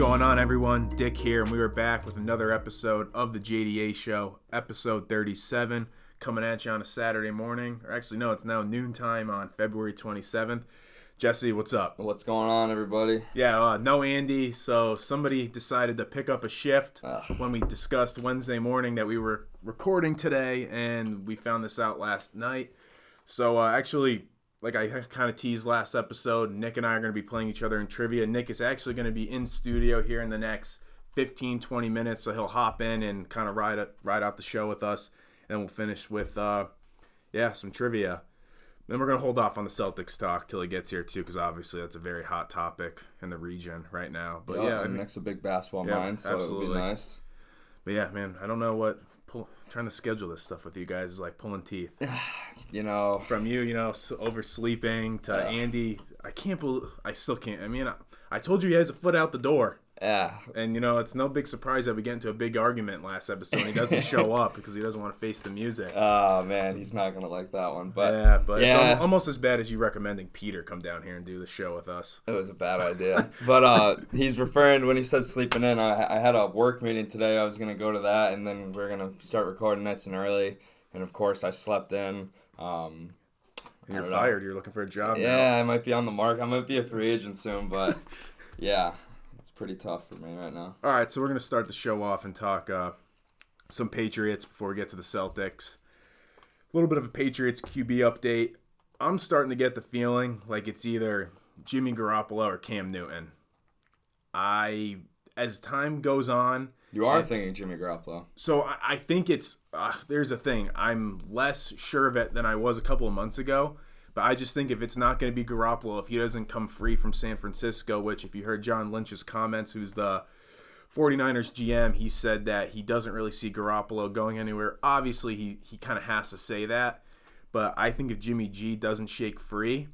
going on, everyone? Dick here, and we are back with another episode of the JDA Show, episode 37, coming at you on a Saturday morning. Or actually, no, it's now noontime on February 27th. Jesse, what's up? What's going on, everybody? Yeah, uh, no Andy, so somebody decided to pick up a shift Ugh. when we discussed Wednesday morning that we were recording today, and we found this out last night. So, uh, actually, like I kind of teased last episode, Nick and I are going to be playing each other in trivia. Nick is actually going to be in studio here in the next 15, 20 minutes, so he'll hop in and kind of ride, ride out the show with us, and we'll finish with, uh, yeah, some trivia. Then we're gonna hold off on the Celtics talk till he gets here too, because obviously that's a very hot topic in the region right now. But Yeah, yeah, I mean, Nick's a big basketball Yeah, mind, so absolutely. be nice. but yeah, man, I don't know what pull, trying to schedule this stuff with you guys is like pulling teeth. You know, From you, you know, oversleeping to Yeah. Andy, I can't believe I still can't. I mean, I, I told you he has a foot out the door, yeah, and you know it's no big surprise that we get into a big argument last episode. He doesn't show up because he doesn't want to face the music. oh man, he's not gonna like that one. But yeah, but it's yeah. al- almost as bad as you recommending Peter come down here and do the show with us. it was a bad idea. but uh, he's referring when he said sleeping in. I, I had a work meeting today. I was gonna go to that, and then we're gonna start recording nice and early. And of course, I slept in. Um, you're don't know. fired. You're looking for a job now. yeah, I might be on the mark. I might be a free agent soon, but yeah, it's pretty tough for me right now. All right, so we're going to start the show off and talk uh, some Patriots before we get to the Celtics. A little bit of a Patriots QB update. I'm starting to get the feeling like it's either Jimmy Garoppolo or Cam Newton. I, as time goes on, You are thinking Jimmy Garoppolo. so I, I think it's uh, there's a thing. I'm less sure of it than I was a couple of months ago. But I just think if it's not going to be Garoppolo, if he doesn't come free from San Francisco, which if you heard John Lynch's comments, who's the 49ers GM, he said that he doesn't really see Garoppolo going anywhere. Obviously, he, he kind of has to say that. But I think if Jimmy G doesn't shake free,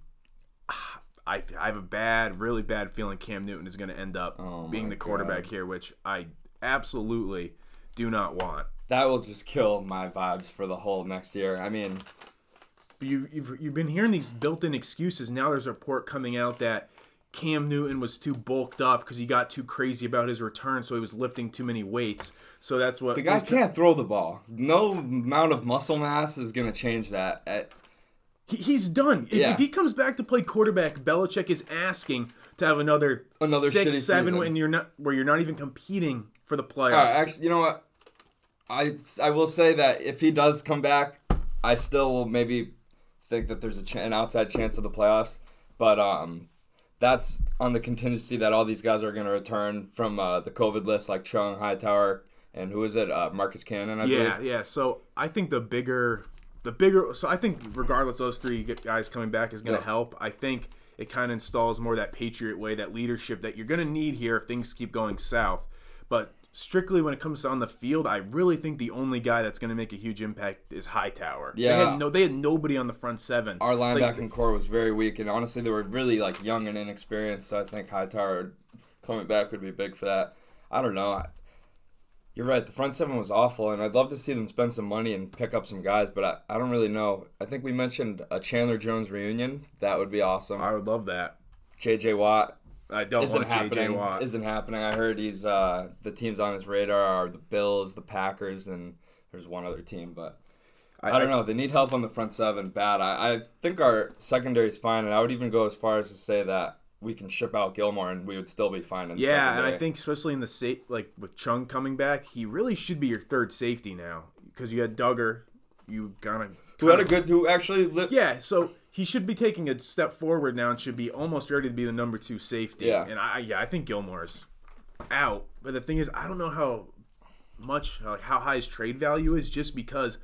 I, I have a bad, really bad feeling Cam Newton is going to end up Oh being the quarterback God. here, which I absolutely do not want. That will just kill my vibes for the whole next year. I mean, you, you've you've been hearing these built-in excuses. Now there's a report coming out that Cam Newton was too bulked up because he got too crazy about his return, so he was lifting too many weights. So that's what the guy can't throw the ball. No amount of muscle mass is going to change that. At, He, he's done. If, Yeah. if he comes back to play quarterback, Belichick is asking to have another Another six, seven, season. when you're not where you're not even competing for the playoffs. all right, actually, you know what? I, I will say that if he does come back, I still will maybe think that there's a ch- an outside chance of the playoffs. But um, that's on the contingency that all these guys are going to return from uh, the COVID list, like Chung, Hightower, and who is it? Uh, Marcus Cannon, I Yeah, believe. yeah. So I think the bigger, the bigger. So I think regardless, those three guys coming back is going to Yeah. help. I think it kind of installs more that Patriot way, that leadership that you're going to need here if things keep going south. But strictly when it comes to on the field, I really think the only guy that's going to make a huge impact is Hightower. they Yeah. had no, they had nobody on the front seven. Our Like, core was very weak, and honestly, they were really like young and inexperienced. So I think Hightower coming back would be big for that. I don't know. I- You're right. The front seven was awful, and I'd love to see them spend some money and pick up some guys, but I, I don't really know. I think we mentioned a Chandler Jones reunion. That would be awesome. I would love that. J.J. Watt I don't isn't want JJ happening. Watt. Isn't happening. I heard he's uh, the teams on his radar are the Bills, the Packers, and there's one other team, but. I, don't know. They need help on the front seven bad. I, I think our secondary is fine, and I would even go as far as to say that we can ship out Gilmore and we would still be fine. Yeah, and. I think especially in the sa- like with Chung coming back, he really should be your third safety now because you had Dugger. You gotta who had a good who actually li- Yeah, so he should be taking a step forward now and should be almost ready to be the number two safety. Yeah. And I yeah, I think Gilmore's out. But the thing is, I don't know how much like how high his trade value is just because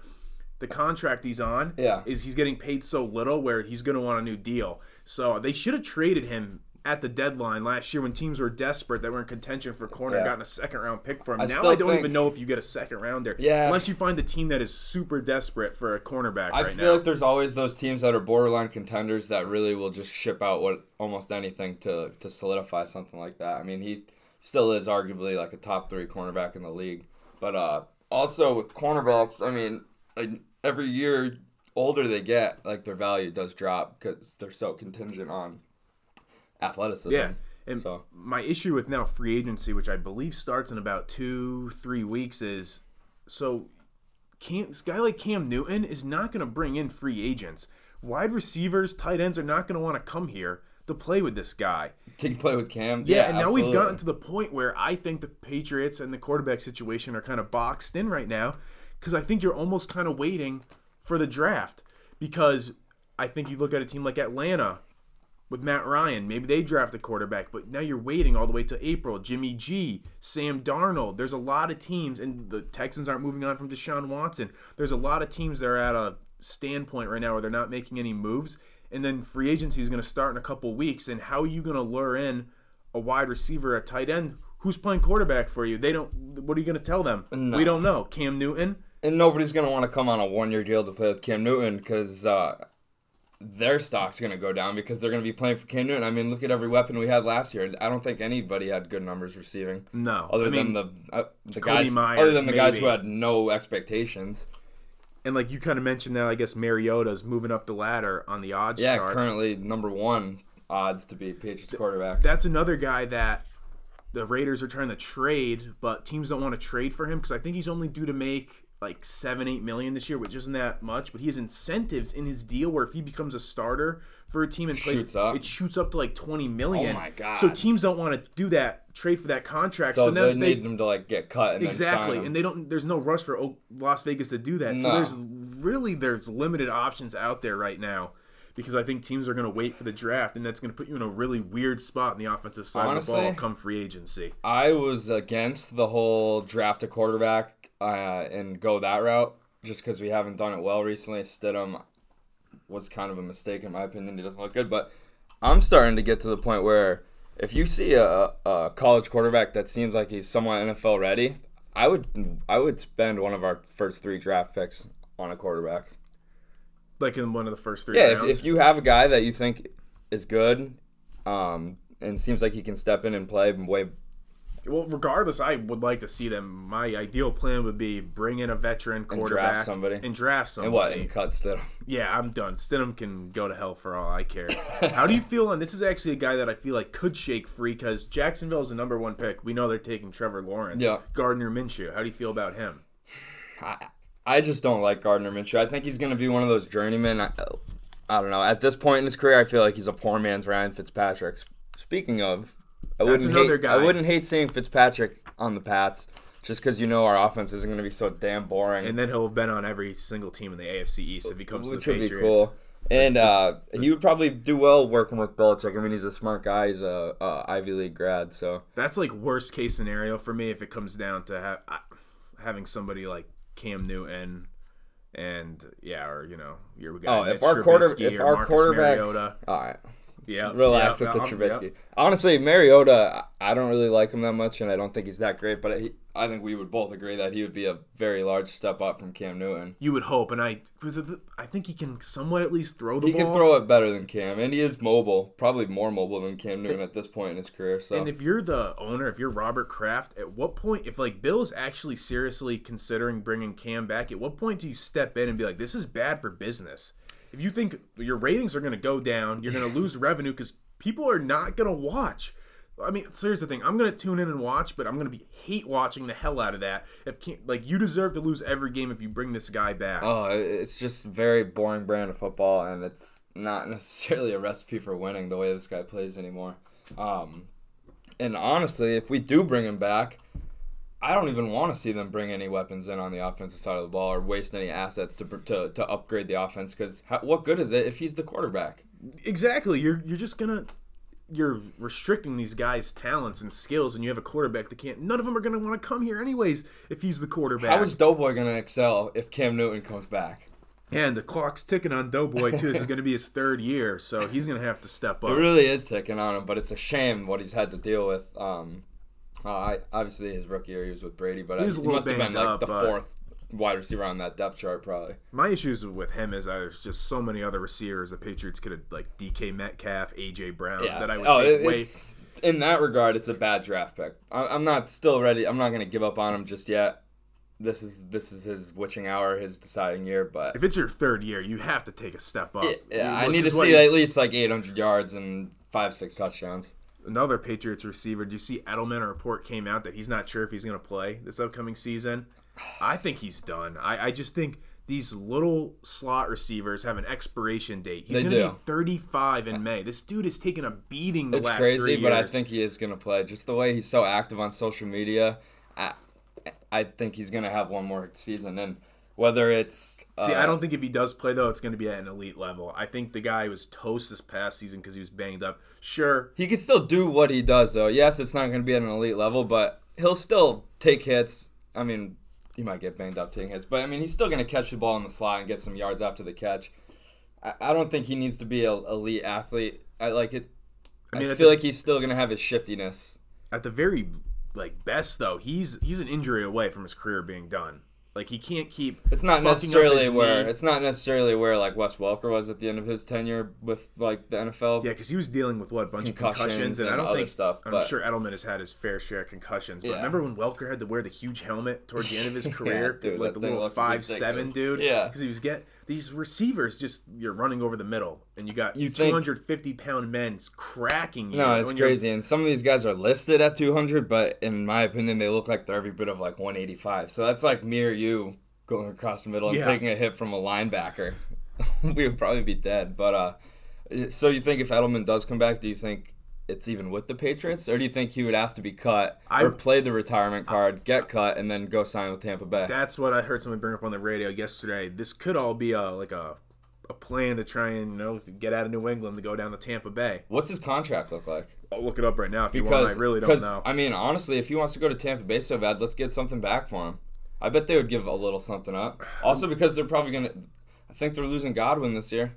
the contract he's on Yeah. is he's getting paid so little where he's gonna want a new deal. So they should have traded him at the deadline last year when teams were desperate that were in contention for corner, Yeah. gotten a second round pick for him. I now I don't think- even know if you get a second rounder. Yeah. Unless you find a team that is super desperate for a cornerback I right feel now. like there's always those teams that are borderline contenders that really will just ship out what almost anything to to solidify something like that. I mean, he still is arguably like a top three cornerback in the league, but uh, also with cornerbacks, I mean, like, every year older they get, like their value does drop because they're so contingent on athleticism. Yeah, And So my issue with now free agency, which I believe starts in about two, three weeks, is so Cam, this guy like Cam Newton is not going to bring in free agents. Wide receivers, tight ends are not going to want to come here to play with this guy. take play with Cam. Yeah, and now absolutely. we've gotten to the point where I think the Patriots and the quarterback situation are kind of boxed in right now because I think you're almost kind of waiting for the draft because I think you look at a team like Atlanta with Matt Ryan, maybe they draft a quarterback, but now you're waiting all the way to April. Jimmy G, Sam Darnold. There's a lot of teams, and the Texans aren't moving on from Deshaun Watson. There's a lot of teams that are at a standpoint right now where they're not making any moves, and then free agency is going to start in a couple weeks. And how are you going to lure in a wide receiver, a tight end? Who's playing quarterback for you? They don't. What are you going to tell them? No. We don't know. Cam Newton. and nobody's gonna want to come on a one-year deal to play with Cam Newton because uh, their stock's gonna go down because they're gonna be playing for Cam Newton. I mean, look at every weapon we had last year. I don't think anybody had good numbers receiving, No, other I mean, than the uh, the Cody guys, Meyers, other than the guys who had no expectations. and like you kind of mentioned that, I guess Mariota's moving up the ladder on the odds Yeah, chart. currently number one odds to be Patriots quarterback. that's another guy that the Raiders are trying to trade, but teams don't want to trade for him because I think he's only due to make like seven, eight million this year, which isn't that much. But he has incentives in his deal where if he becomes a starter for a team and plays, Shoots it shoots up to like twenty million. Oh my God. So teams don't want to do that trade for that contract. So, So, they, they, need them to like get cut and exactly, and they don't. There's no rush for Las Vegas to do that. So there's really there's limited options out there right now. Because I think teams are going to wait for the draft, and that's going to put you in a really weird spot in the offensive side of the ball come free agency. I was against the whole draft a quarterback uh, and go that route just because we haven't done it well recently. Stidham was kind of a mistake in my opinion. He doesn't look good, but I'm starting to get to the point where if you see a, a college quarterback that seems like he's somewhat NFL ready, I would I would spend one of our first three draft picks on a quarterback. Like in one of the first three Yeah, if, if you have a guy that you think is good, um, and seems like he can step in and play way well, regardless, I would like to see them. My ideal plan would be bring in a veteran quarterback somebody. and draft somebody. and what and cut Stidham. Yeah, I'm done. Stidham can go to hell for all I care. How do you feel on this? Is actually a guy that I feel like could shake free because Jacksonville is the number one pick. We know they're taking Trevor Lawrence. Yeah. Gardner Minshew. How do you feel about him? I, I just don't like Gardner Minshew. I think he's going to be one of those journeymen. I, I don't know. At this point in his career, I feel like he's a poor man's Ryan Fitzpatrick. Speaking of, I That's wouldn't another hate, guy. I wouldn't hate seeing Fitzpatrick on the Pats just because you know our offense isn't going to be so damn boring. And then he'll have been on every single team in the AFC East if he comes which to would the be Patriots. cool. And uh, he would probably do well working with Belichick. I mean, he's a smart guy. He's a, a Ivy League grad, so That's like worst case scenario for me if it comes down to ha- having somebody like Cam Newton and yeah, or you know, your guy Oh, if our quarter- if our Marcus quarterback- Mariota. all right. Yeah, relax yeah, with the I'm- Trubisky. yep. Honestly, Mariota, I don't really like him that much, and I don't think he's that great. But he, I think we would both agree that he would be a very large step up from Cam Newton. You would hope, and I, the- I think he can somewhat at least throw the He ball. can throw it better than Cam, and he is mobile, probably more mobile than Cam Newton at this point in his career. So And if you're the owner, if you're Robert Kraft, at what point, if like Bill's actually seriously considering bringing Cam back, at what point do you step in and be like, this is bad for business? If you think your ratings are going to go down, you're going to lose revenue because people are not going to watch. I mean, so here's the thing: I'm going to tune in and watch, but I'm going to be hate watching the hell out of that. If like you deserve to lose every game if you bring this guy back. oh, it's just very boring brand of football, and it's not necessarily a recipe for winning the way this guy plays anymore. Um, and honestly, if we do bring him back, I don't even want to see them bring any weapons in on the offensive side of the ball or waste any assets to to, to upgrade the offense. Because what good is it if he's the quarterback? Exactly. You're you're just gonna you're restricting these guys' talents and skills, and you have a quarterback that can't. None of them are gonna want to come here anyways if he's the quarterback. How is Doughboy going to excel if Cam Newton comes back? and the clock's ticking on Doughboy too. this is gonna be his third year, so he's gonna have to step up. It really is ticking on him, but it's a shame what he's had to deal with. Um, uh, I, obviously, his rookie year he was with Brady, but He I, was a he must have been like up, the fourth wide receiver on that depth chart, probably. My issues with him is there's just so many other receivers the Patriots could have like DK Metcalf, AJ Brown Yeah. that I would oh, take away. in that regard, it's a bad draft pick. I, I'm not still ready. I'm not going to give up on him just yet. This is this is his witching hour, his deciding year. But If it's your third year, you have to take a step up. yeah, I need to see at least like 800 yards and five six touchdowns. Another Patriots receiver. Do you see Edelman? A report came out that he's not sure if he's going to play this upcoming season. I think he's done. I, I just think these little slot receivers have an expiration date. He's going to be 35 in May. This dude has taken a beating the It's last crazy, three years. but I think he is gonna play. Just the way he's so active on social media, I, I think he's gonna have one more season. And whether it's See, uh, I don't think if he does play though, it's going to be at an elite level. I think the guy was toast this past season because he was banged up. Sure, he can still do what he does though. Yes, it's not gonna be at an elite level, but he'll still take hits. I mean, he might get banged up taking hits, but I mean, he's still gonna catch the ball in the slot and get some yards after the catch. I, I don't think he needs to be an elite athlete. I like it. I I, mean, at feel the- like he's still gonna have his shiftiness. at the very like best though, he's he's an injury away from his career being done. Like he can't keep. It's not necessarily where knee. it's not necessarily where like Wes Welker was at the end of his tenure with like the NFL. Yeah, because he was dealing with what a bunch Concussions of concussions, and, I don't think stuff, I'm but- sure Edelman has had his fair share of concussions. But Yeah. remember when Welker had to wear the huge helmet towards the end of his Yeah, career, dude, like the little five seven dude? Yeah. because he was get these receivers just you're running over the middle, and you got You think- 250 pound men cracking you. No, it's crazy. And some of these guys are listed at 200, but in my opinion, they look like they're every bit of like 185. So that's like me or you going across the middle and Yeah. taking a hit from a linebacker. we would probably be dead. But uh, so you think if Edelman does come back, do you think it's even with the Patriots, or do you think he would ask to be cut I- or play the retirement card, get cut, and then go sign with Tampa Bay? That's what I heard someone bring up on the radio yesterday. This could all be a like a a plan to try and you know get out of New England to go down to Tampa Bay. What's his contract look like? I'll look it up right now if you Because want. I really don't know. I mean, honestly, if he wants to go to Tampa Bay so bad, let's get something back for him. I bet they would give a little something up. Also, because they're probably gonna. I think they're losing Godwin this year.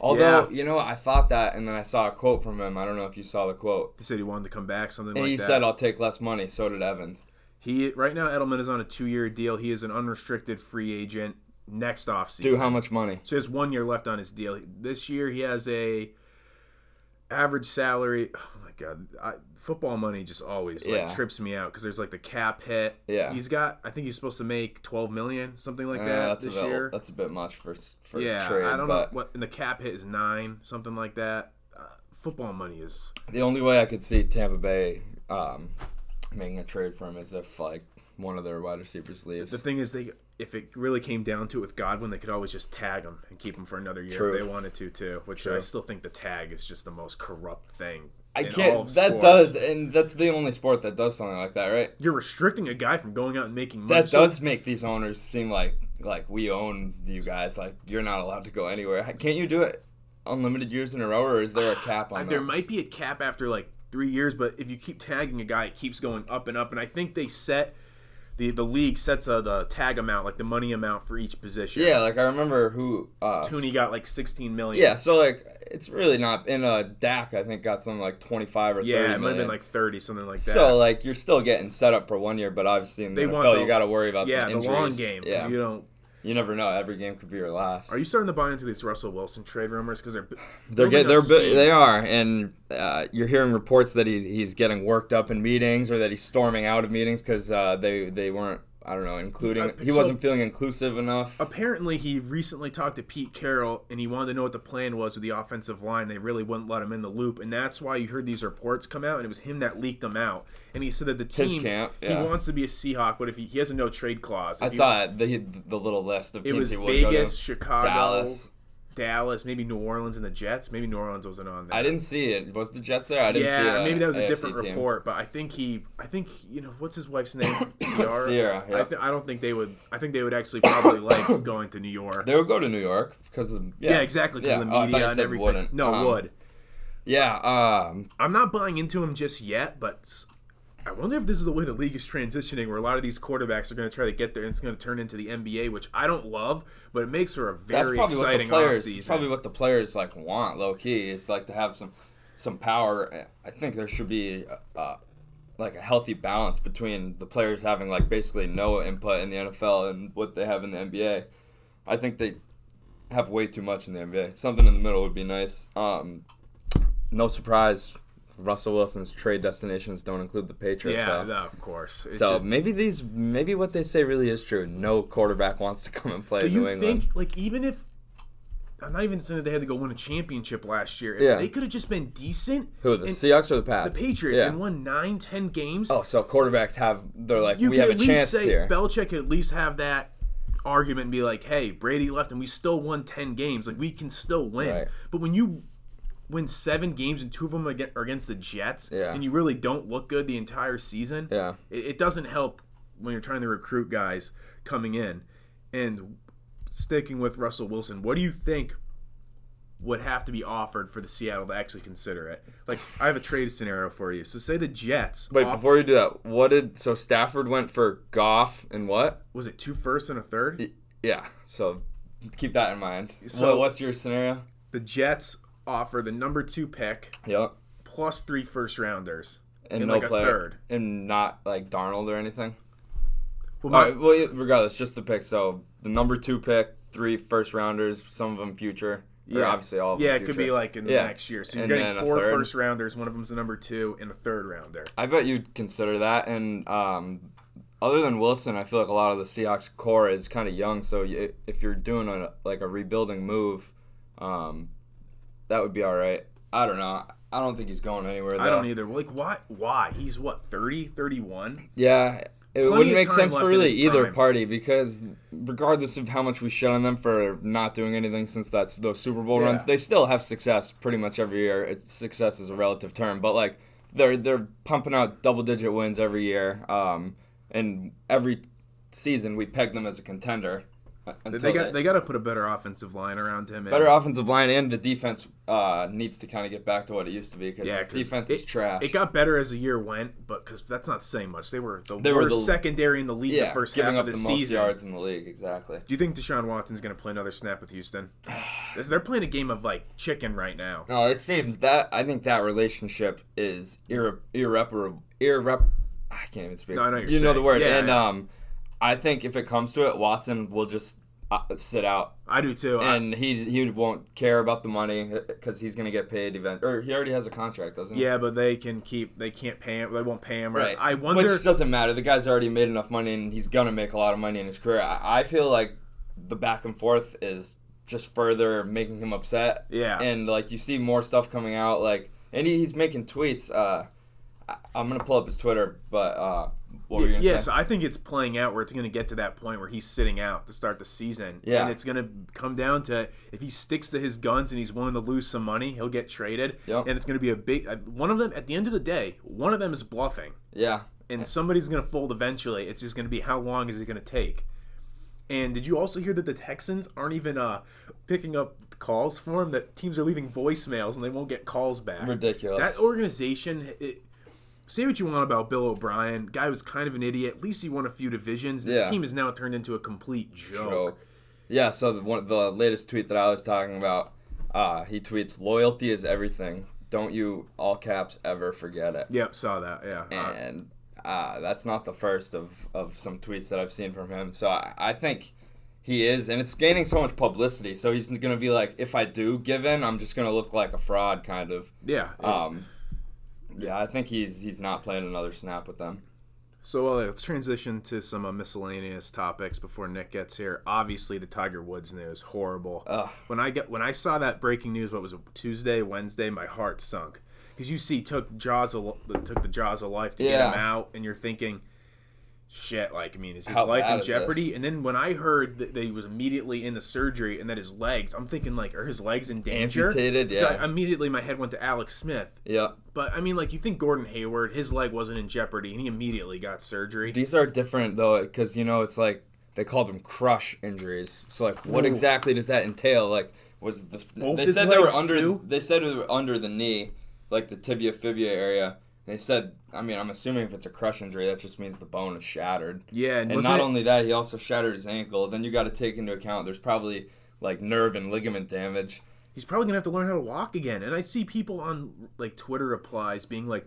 Although Yeah. you know, I thought that, and then I saw a quote from him. I don't know if you saw the quote. he said he wanted to come back, something And like he that. said, "I'll take less money." So did Evans. He right now Edelman is on a two year deal. He is an unrestricted free agent next offseason. Dude, how much money? So he has one year left on his deal. This year he has a average salary. Oh my god, I, football money just always like Yeah. trips me out because there's like the cap hit. Yeah. he's got. I think he's supposed to make 12 million, something like Uh, that this bit, year. That's a bit much for for yeah, trade. I don't know what. And the cap hit is nine, something like that. Uh, football money is. The only way I could see Tampa Bay um, making a trade for him is if like one of their wide receivers leaves. The thing is, they if it really came down to it with Godwin, they could always just tag him and keep him for another year True. if they wanted to too. Which I still think the tag is just the most corrupt thing. I can't. That does, and that's the only sport that does something like that, right? You're restricting a guy from going out and making money. That So- does make these owners seem like like we own you guys. Like you're not allowed to go anywhere. Can't you do it unlimited years in a row, or is there a cap on there that? might be a cap after like three years, but if you keep tagging a guy, it keeps going up and up. And I think they set the the league sets a, the tag amount, like the money amount for each position. Yeah, like I remember who. Uh, Tooney got like 16 million. Yeah, so like it's really not in a DAC. I think got something like twenty five or yeah, 30 it might have been like 30, something like that. So like you're still getting set up for one year, but obviously in the They NFL want the- you got to worry about yeah, the, the long game because Yeah, you don't. You never know. Every game could be your last. Are you starting to buy into these Russell Wilson trade rumors because they're They're get, they're steam. they are, and uh, you're hearing reports that he's he's getting worked up in meetings or that he's storming out of meetings because uh, they they weren't I don't know including Uh, he so- wasn't feeling inclusive enough. Apparently, he recently talked to Pete Carroll and he wanted to know what the plan was with the offensive line. They really wouldn't let him in the loop, and that's why you heard these reports come out. And it was him that leaked them out. And he said that the team camp, he wants to be a Seahawk, but if he, he has a no trade clause, I If he- saw it, the the little list of it teams was he would go Vegas, to. Chicago, Dallas. Dallas, maybe New Orleans, and the Jets. Maybe New Orleans wasn't on there. I didn't see it. Was the Jets there? I didn't see it. yeah, maybe that was a AFC different team. report, but I think he, I think you know, what's his wife's name? Sierra. Sierra, I, yeah. th- I don't think they would. I think they would actually probably like going to New York. They would go to New York because of yeah, yeah, exactly because Yeah. of the Oh, thought media you and everything. wouldn't. No, Um, would. Yeah, um, I'm not buying into him just yet, but I wonder if this is the way the league is transitioning, where a lot of these quarterbacks are going to try to get there, and it's going to turn into the NBA, which I don't love, but it makes for a very exciting players. offseason. Probably what the players like want, low key, is like to have some some power. I think there should be uh, like a healthy balance between the players having like basically no input in the NFL and what they have in the NBA. I think they have way too much in the NBA. Something in the middle would be nice. Um, no surprise, Russell Wilson's trade destinations don't include the Patriots. yeah, so. no, of course. It's So just- maybe these, maybe what they say really is true. No quarterback wants to come and play do in you England. think, like, even if I'm not even saying that they had to go win a championship last year. If Yeah. they could have just been decent. Who the Seahawks or the Patriots? the Patriots Yeah. and won nine, ten games. Oh, so quarterbacks have they're like you we have a chance say here. Belichick could at least have that argument and be like, "Hey, Brady left and we still won ten games. Like we can still win." Right. But when you win seven games and two of them are against the Jets, Yeah. and you really don't look good the entire season, Yeah. it, it doesn't help when you're trying to recruit guys coming in. And sticking with Russell Wilson, what do you think? Would have to be offered for the Seattle to actually consider it. Like, I have a trade scenario for you. So, say the Jets. Wait, before you do that, what did so Stafford went for Goff and what? was it two first and a third? Yeah, so keep that in mind. So- So what's your scenario? the Jets offer the number two pick Yep. plus three first rounders And, and no like a player, third. and not like Darnold or anything. Well, my- right, well, regardless, just the pick. So the number two pick, three first rounders, some of them future. Yeah. obviously all. Of yeah, it could be like in the Yeah. next year. So you're And getting four first rounders. One of them's the number two and a third rounder. I bet you'd consider that. And um, other than Wilson, I feel like a lot of the Seahawks core is kind of young. So you, if you're doing a like a rebuilding move, um, that would be all right. I don't know. I don't think he's going anywhere. Though. I don't either. Like, why? Why? He's what, 30, 31? Yeah, it Plenty wouldn't make sense for really either party because regardless of how much we shit on them for not doing anything since that's those Super Bowl runs, they still have success pretty much every year. It's success is a relative term, but like they're they're pumping out double digit wins every year. Um, and every season we peg them as a contender. They got they- got to put a better offensive line around him. and- better offensive line and the defense uh, needs to kind of get back to what it used to be because Yeah, defense it, is trash. It got better as the year went, but because that's not saying much. They were the They were the- secondary in the league yeah, the first half of the the most season. yards in the league. Exactly. Do you think Deshaun Watson's going to play another snap with Houston? They're playing a game of like chicken right now. No, it seems that I think that relationship is irre- irreparable. Irrep. I can't even speak. No, I know you know the word, Yeah, and um, I think if it comes to it, Watson will just uh, sit out, I do too. I- and he he won't care about the money because he's gonna get paid. Event or he already has a contract, doesn't he? yeah, but they can keep. They can't pay him. They won't pay him. Right. I wonder. Which doesn't matter. The guy's already made enough money, and he's gonna make a lot of money in his career. I, I feel like the back and forth is just further making him upset. Yeah. And like you see more stuff coming out, like and he, he's making tweets. Uh, I, I'm gonna pull up his Twitter, but uh, what were you gonna Yes. I think it's playing out where it's going to get to that point where he's sitting out to start the season. Yeah. And it's going to come down to if he sticks to his guns and he's willing to lose some money, he'll get traded. Yep. And it's going to be a big. uh, One of them, at the end of the day, one of them is bluffing. Yeah. And somebody's going to fold eventually. It's just going to be how long is it going to take? And did you also hear that the Texans aren't even uh, picking up calls for him? That teams are leaving voicemails and they won't get calls back. Ridiculous. That organization, it, say what you want about Bill O'Brien, guy was kind of an idiot. At least he won a few divisions. This Yeah. team is now turned into a complete joke. joke. Yeah. So the, one, the latest tweet that I was talking about, uh, he tweets, "Loyalty is everything. Don't you all caps ever forget it." Yep, saw that. Yeah. Uh, and uh, that's not the first of, of some tweets that I've seen from him. So I, I think he is, and it's gaining so much publicity. So he's going to be like, if I do give in, I'm just going to look like a fraud, kind of. yeah. Um, yeah, I think he's he's not playing another snap with them. So uh, let's transition to some uh, miscellaneous topics before Nick gets here. Obviously, the Tiger Woods news horrible. Ugh. When I get when I saw that breaking news, what was it, Tuesday, Wednesday, my heart sunk because you see took jaws of, took the jaws of life to get him out, and you're thinking, shit. Like I mean, is his How life in jeopardy? this? And then when I heard that, he was immediately in the surgery and that his legs, I'm thinking like, are his legs in danger? Amputated, yeah. I, immediately my head went to Alex Smith. Yeah, But I mean, like you think Gordon Hayward, his leg wasn't in jeopardy, and he immediately got surgery. these are different though, because you know it's like they call them crush injuries. So like, what Ooh. exactly does that entail? Like, was the Both they said they were under too? they said they were under the knee, like the tibia fibia area. They said, I mean, I'm assuming if it's a crush injury, that just means the bone is shattered. Yeah, and, And not it- only that, he also shattered his ankle. Then you got to take into account there's probably like nerve and ligament damage. he's probably gonna have to learn how to walk again. And I see people on like Twitter replies being like,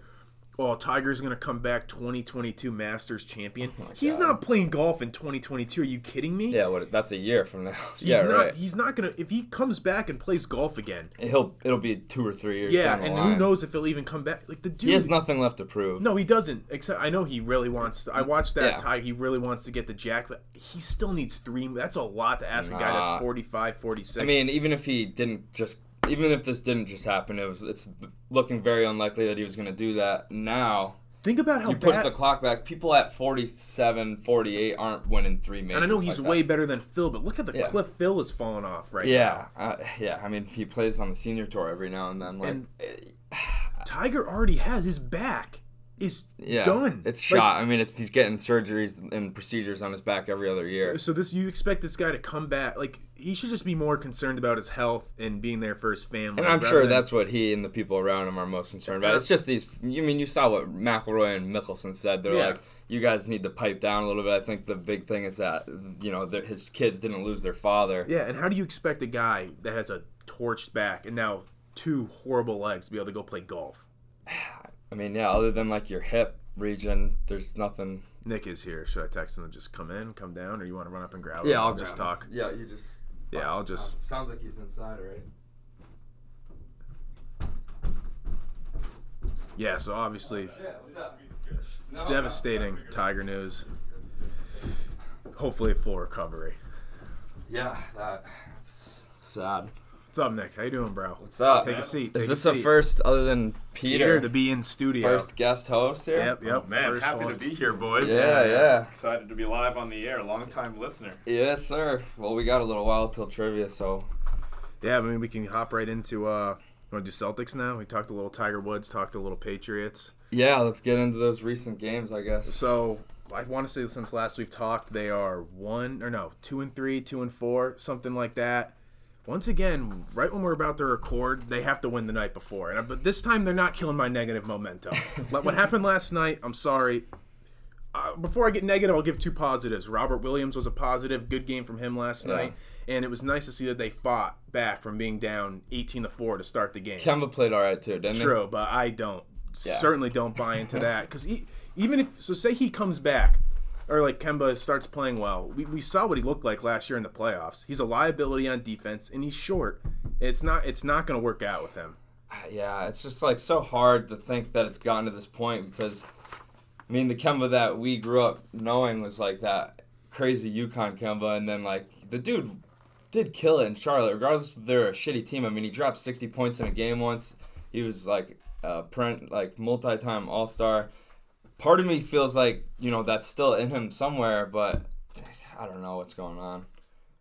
oh, Tiger's gonna come back 2022 Masters champion. Oh he's God. not playing golf in 2022. Are you kidding me? Yeah, what? That's a year from now. He's yeah, not. right. He's not gonna. If he comes back and plays golf again, He'll it'll be two or three years. yeah, and line. who knows if he'll even come back? Like the dude. He has nothing left to prove. no, he doesn't. Except I know he really wants. To, I watched that Yeah. Tiger. He really wants to get the jack, but he still needs three. That's a lot to ask a guy that's Nah. 45, 46. I mean, even if he didn't just, even if this didn't just happen, it was it's looking very unlikely that he was going to do that. Now think about how you push bad. the clock back. People at 47, 48 aren't winning three majors. and I know he's like way that. better than Phil, but look at the Yeah. cliff Phil has fallen off right now. Yeah, uh, yeah. I mean, he plays on the senior tour every now and then. Like, And Tiger already had his back is yeah, done. It's Like, shot. I mean, it's he's getting surgeries and procedures on his back every other year. So this you expect this guy to come back? Like he should just be more concerned about his health and being there for his family. And I'm sure than- that's what he and the people around him are most concerned about. It's just these. You mean you saw what McIlroy and Mickelson said? They're Yeah. like, you guys need to pipe down a little bit. I think the big thing is that you know his kids didn't lose their father. yeah. And how do you expect a guy that has a torched back and now two horrible legs to be able to go play golf? I mean, yeah. Other than like your hip region, there's nothing. Nick is here. Should I text him to just come in, come down, or you want to run up and grab him? Yeah, I'll just talk. Yeah, you just. Yeah, I'll just- Sounds like he's inside, right? Yeah. So obviously, Yeah. What's? No, devastating Tiger news. Hopefully full recovery. Yeah, that's sad. What's up, Nick? How you doing, bro? What's up? Take a seat. Is this a the seat. first other than Peter? Peter to be in studio? First guest host here. Yep, yep. Oh, Man, first happy one. to be here, boys. Yeah, yeah. Excited to be live on the air. Long time listener. Yes, sir. Well, we got a little while till trivia, so Yeah, I mean we can hop right into uh want to do Celtics now? We talked a little Tiger Woods, talked a little Patriots. yeah, let's get into those recent games, I guess. So I want to say since last we've talked, they are one or no, two and three, two and four, something like that. Once again, right when we're about to record, they have to win the night before. And but this time they're not killing my negative momentum. Like what happened last night, I'm sorry. Uh, before I get negative, I'll give two positives. Robert Williams was a positive, good game from him last Yeah. night, and it was nice to see that they fought back from being down 18 to four to start the game. Kemba played all right too, didn't True, but I don't Yeah. certainly don't buy into that because even if so, say he comes back or like Kemba starts playing well, we, we saw what he looked like last year in the playoffs. He's a liability on defense and he's short. It's not it's not going to work out with him. Uh, yeah, it's just like so hard to think that it's gotten to this point because, I mean, the Kemba that we grew up knowing was like that crazy UConn Kemba, and then like the dude did kill it in Charlotte, regardless if they're a shitty team. I mean, he dropped 60 points in a game once. He was like a print like multi-time All Star. Part of me feels like you know that's still in him somewhere, but I don't know what's going on.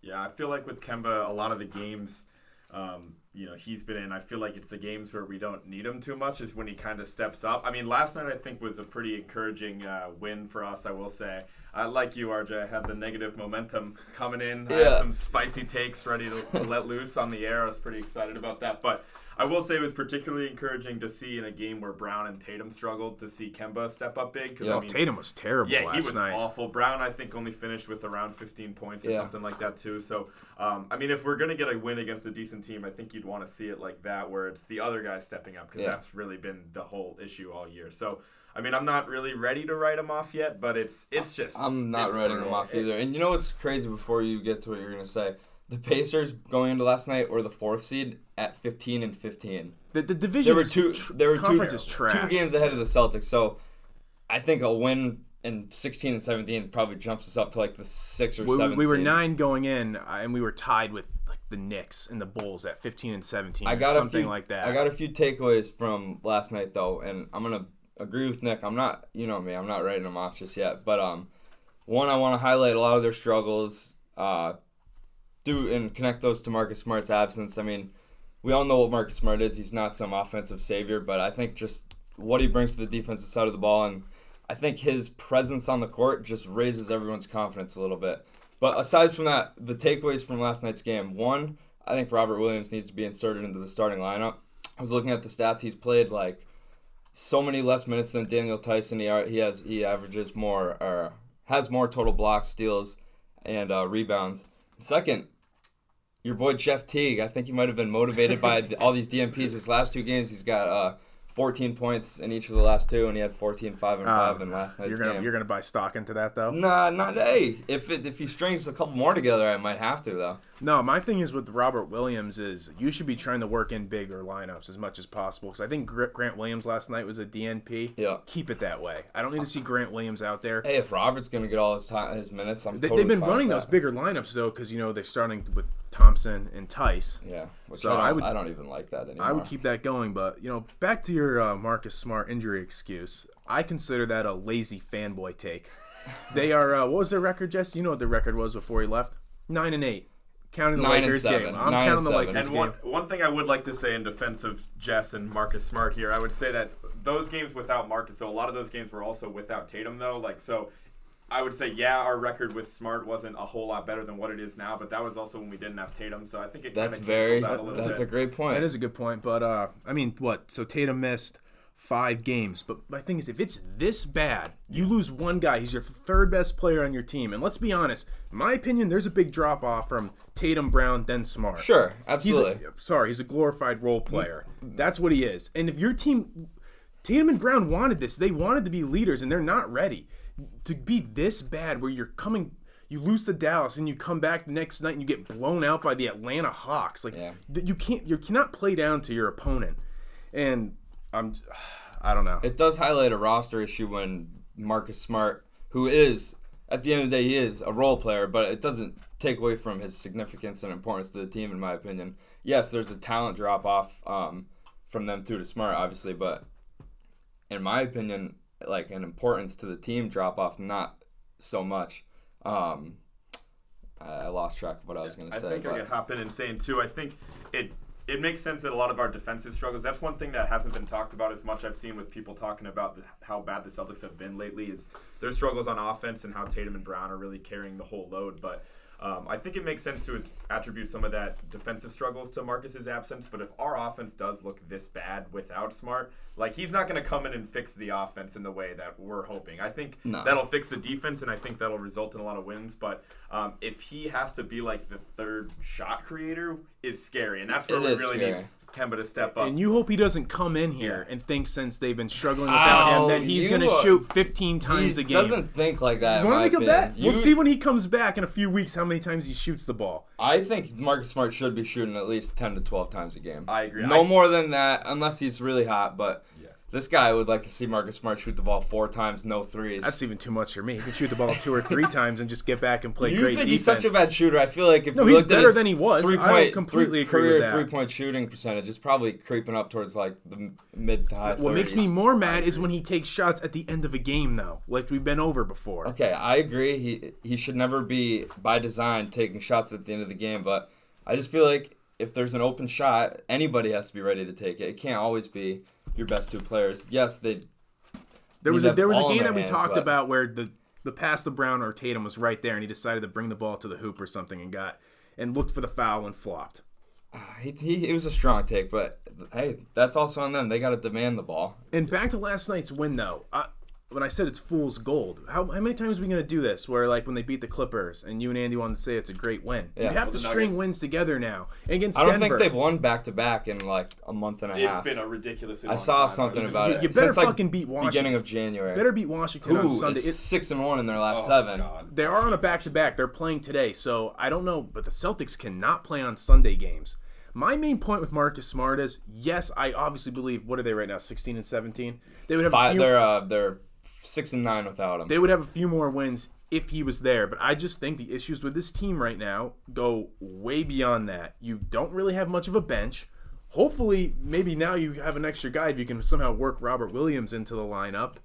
Yeah, I feel like with Kemba, a lot of the games, um, you know, he's been in. I feel like it's the games where we don't need him too much is when he kind of steps up. I mean, last night I think was a pretty encouraging uh, win for us. I will say. I like you, RJ. I had the negative momentum coming in. I had some spicy takes ready to, to let loose on the air. I was pretty excited about that. But I will say it was particularly encouraging to see in a game where Brown and Tatum struggled to see Kemba step up big. 'cause, Yeah. I mean, Tatum was terrible yeah, last he was night. awful. Brown, I think, only finished with around 15 points or Yeah. something like that too. So, um, I mean, if we're gonna get a win against a decent team, I think you'd want to see it like that, where it's the other guy stepping up, because Yeah. that's really been the whole issue all year. So, I mean, I'm not really ready to write him off yet, but it's it's just I'm not writing brutal. them off It- either. And you know what's crazy before you get to what you're gonna say? The Pacers going into last night were the fourth seed at 15 and 15. The, the division There were two. tr- There were two, conference is trash. two games ahead of the Celtics. So I think a win in 16 and 17 probably jumps us up to like the six or We, we, seven. we were seed. nine going in, uh, and we were tied with like the Knicks and the Bulls at 15 and 17, I or got something few, like that. I got a few takeaways from last night though, and I'm gonna agree with Nick. I'm not, you know me, I'm not writing them off just yet. But um, one, I want to highlight a lot of their struggles. Uh, do and connect those to Marcus Smart's absence. I mean, we all know what Marcus Smart is. He's not some offensive savior, but I think just what he brings to the defensive side of the ball, and I think his presence on the court just raises everyone's confidence a little bit. But aside from that, the takeaways from last night's game one, I think Robert Williams needs to be inserted into the starting lineup. I was looking at the stats. He's played like so many less minutes than Daniel Tyson. He he has he averages more or has more total blocks, steals, and uh, rebounds. Second, your boy Jeff Teague. I think he might have been motivated by all these DNPs. His last two games, he's got uh, 14 points in each of the last two, and he had 14, 5, and 5 Um, in last night's You're gonna game. you're gonna buy stock into that though. Nah, not hey. If it, if he strings a couple more together, I might have to though. No, my thing is with Robert Williams is you should be trying to work in bigger lineups as much as possible because I think Grant Williams last night was a DNP. Yeah. Keep it that way. I don't need to see Grant Williams out there. Hey, if Robert's gonna get all his time, his minutes, I'm They, totally they've been running those bigger lineups though because you know they're starting with Thompson and Theis. Yeah, which So I, don't, I would- I don't even like that anymore. I would keep that going, but you know, back to your uh, Marcus Smart injury excuse. I consider that a lazy fanboy take. They are. Uh, what was their record, Jess? You know what their record was before he left? Nine and eight, counting the Nine Lakers game. I'm Nine counting and the seven. Lakers And game. one one thing I would like to say in defense of Jess and Marcus Smart here, I would say that those games without Marcus, so a lot of those games were also without Tatum though. Like so, I would say yeah, our record with Smart wasn't a whole lot better than what it is now, but that was also when we didn't have Tatum. So I think it kind That's of very. out a little That's bit. a great point. That is a good point, but uh, I mean, what? So Tatum missed five games, but my thing is, if it's this bad, you lose one guy. He's your third best player on your team, and let's be honest. In my opinion, there's a big drop off from Tatum, Brown, then Smart. Sure, He's absolutely. a, sorry, he's a glorified role player. That's what he is. And if your team, Tatum and Brown wanted this, they wanted to be leaders, and they're not ready to be this bad. Where you're coming, you lose to Dallas, and you come back the next night and you get blown out by the Atlanta Hawks. Like Yeah. you can't, you cannot play down to your opponent. And I'm, I don't know. it does highlight a roster issue when Marcus Smart, who is at the end of the day he is a role player, but it doesn't take away from his significance and importance to the team, in my opinion. Yes, there's a talent drop off um, from them too to Smart, obviously, but in my opinion, like an importance to the team drop off, not so much. Um, I lost track of what I was going to say. I say. think I could hop in and saying too. I think it it makes sense that a lot of our defensive struggles. That's one thing that hasn't been talked about as much. I've seen with people talking about the, how bad the Celtics have been lately. Is their struggles on offense and how Tatum and Brown are really carrying the whole load. But um, I think it makes sense to attribute some of that defensive struggles to Marcus's absence. But if our offense does look this bad without Smart, like he's not going to come in and fix the offense in the way that we're hoping. I think No. that'll fix the defense, and I think that'll result in a lot of wins. But um, if he has to be like the third shot creator, is scary, and that's where It we really scary. need Kemba to step up. and you hope he doesn't come in here Yeah. and think since they've been struggling without Ow, him that he's going to shoot 15 times he a game. doesn't think like that. You Want to make a bet? You- We'll see when he comes back in a few weeks how many times he shoots the ball. I think Marcus Smart should be shooting at least 10 to 12 times a game. I agree. No I- more than that, unless he's really hot. But Yeah. This guy would like to see Marcus Smart shoot the ball four times, no threes. That's even too much for me. He can shoot the ball two or three times and just get back and play you great think defense. he's such a bad shooter? I feel like if No, he's better than he was. I Three point, completely three, agree with that. three point shooting percentage is probably creeping up towards like the mid to high. What makes me more mad is when he takes shots at the end of a game, though, like we've been over before. Okay, I agree. He he should never be by design taking shots at the end of the game, but I just feel like if there's an open shot, anybody has to be ready to take it. It can't always be your best two players. Yes, they There was a there was a got ball in game that we hands, talked but- about where the the pass to Brown or Tatum was right there, and he decided to bring the ball to the hoop or something and got and looked for the foul and flopped. he, he it was a strong take, but hey, that's also on them. They got to demand the ball. And back to last night's win, though. I, when I said it's fool's gold, how, how many times are we going to do this? Where, like, when they beat the Clippers and you and Andy want to say it's a great win. Yeah. you have Well, to string Nuggets- wins together now. Against I don't Denver. think they've won back to back in like a month and a It's half. It's been a ridiculous. I saw time, something was about gonna it. say. You better Since, like, fucking beat Washington. beginning of January. Better beat Washington on Sunday. it's It- six and one in their last Oh, seven. God. They are on a back to back. They're playing today, so I don't know, but the Celtics cannot play on Sunday games. My main point with Marcus Smart is yes, I obviously believe what are they right now, sixteen and seventeen? They would have a Five, few, they're uh, they're six and nine without him. they would have a few more wins if he was there, but I just think the issues with this team right now go way beyond that. You don't really have much of a bench. Hopefully, maybe now you have an extra guy if you can somehow work Robert Williams into the lineup.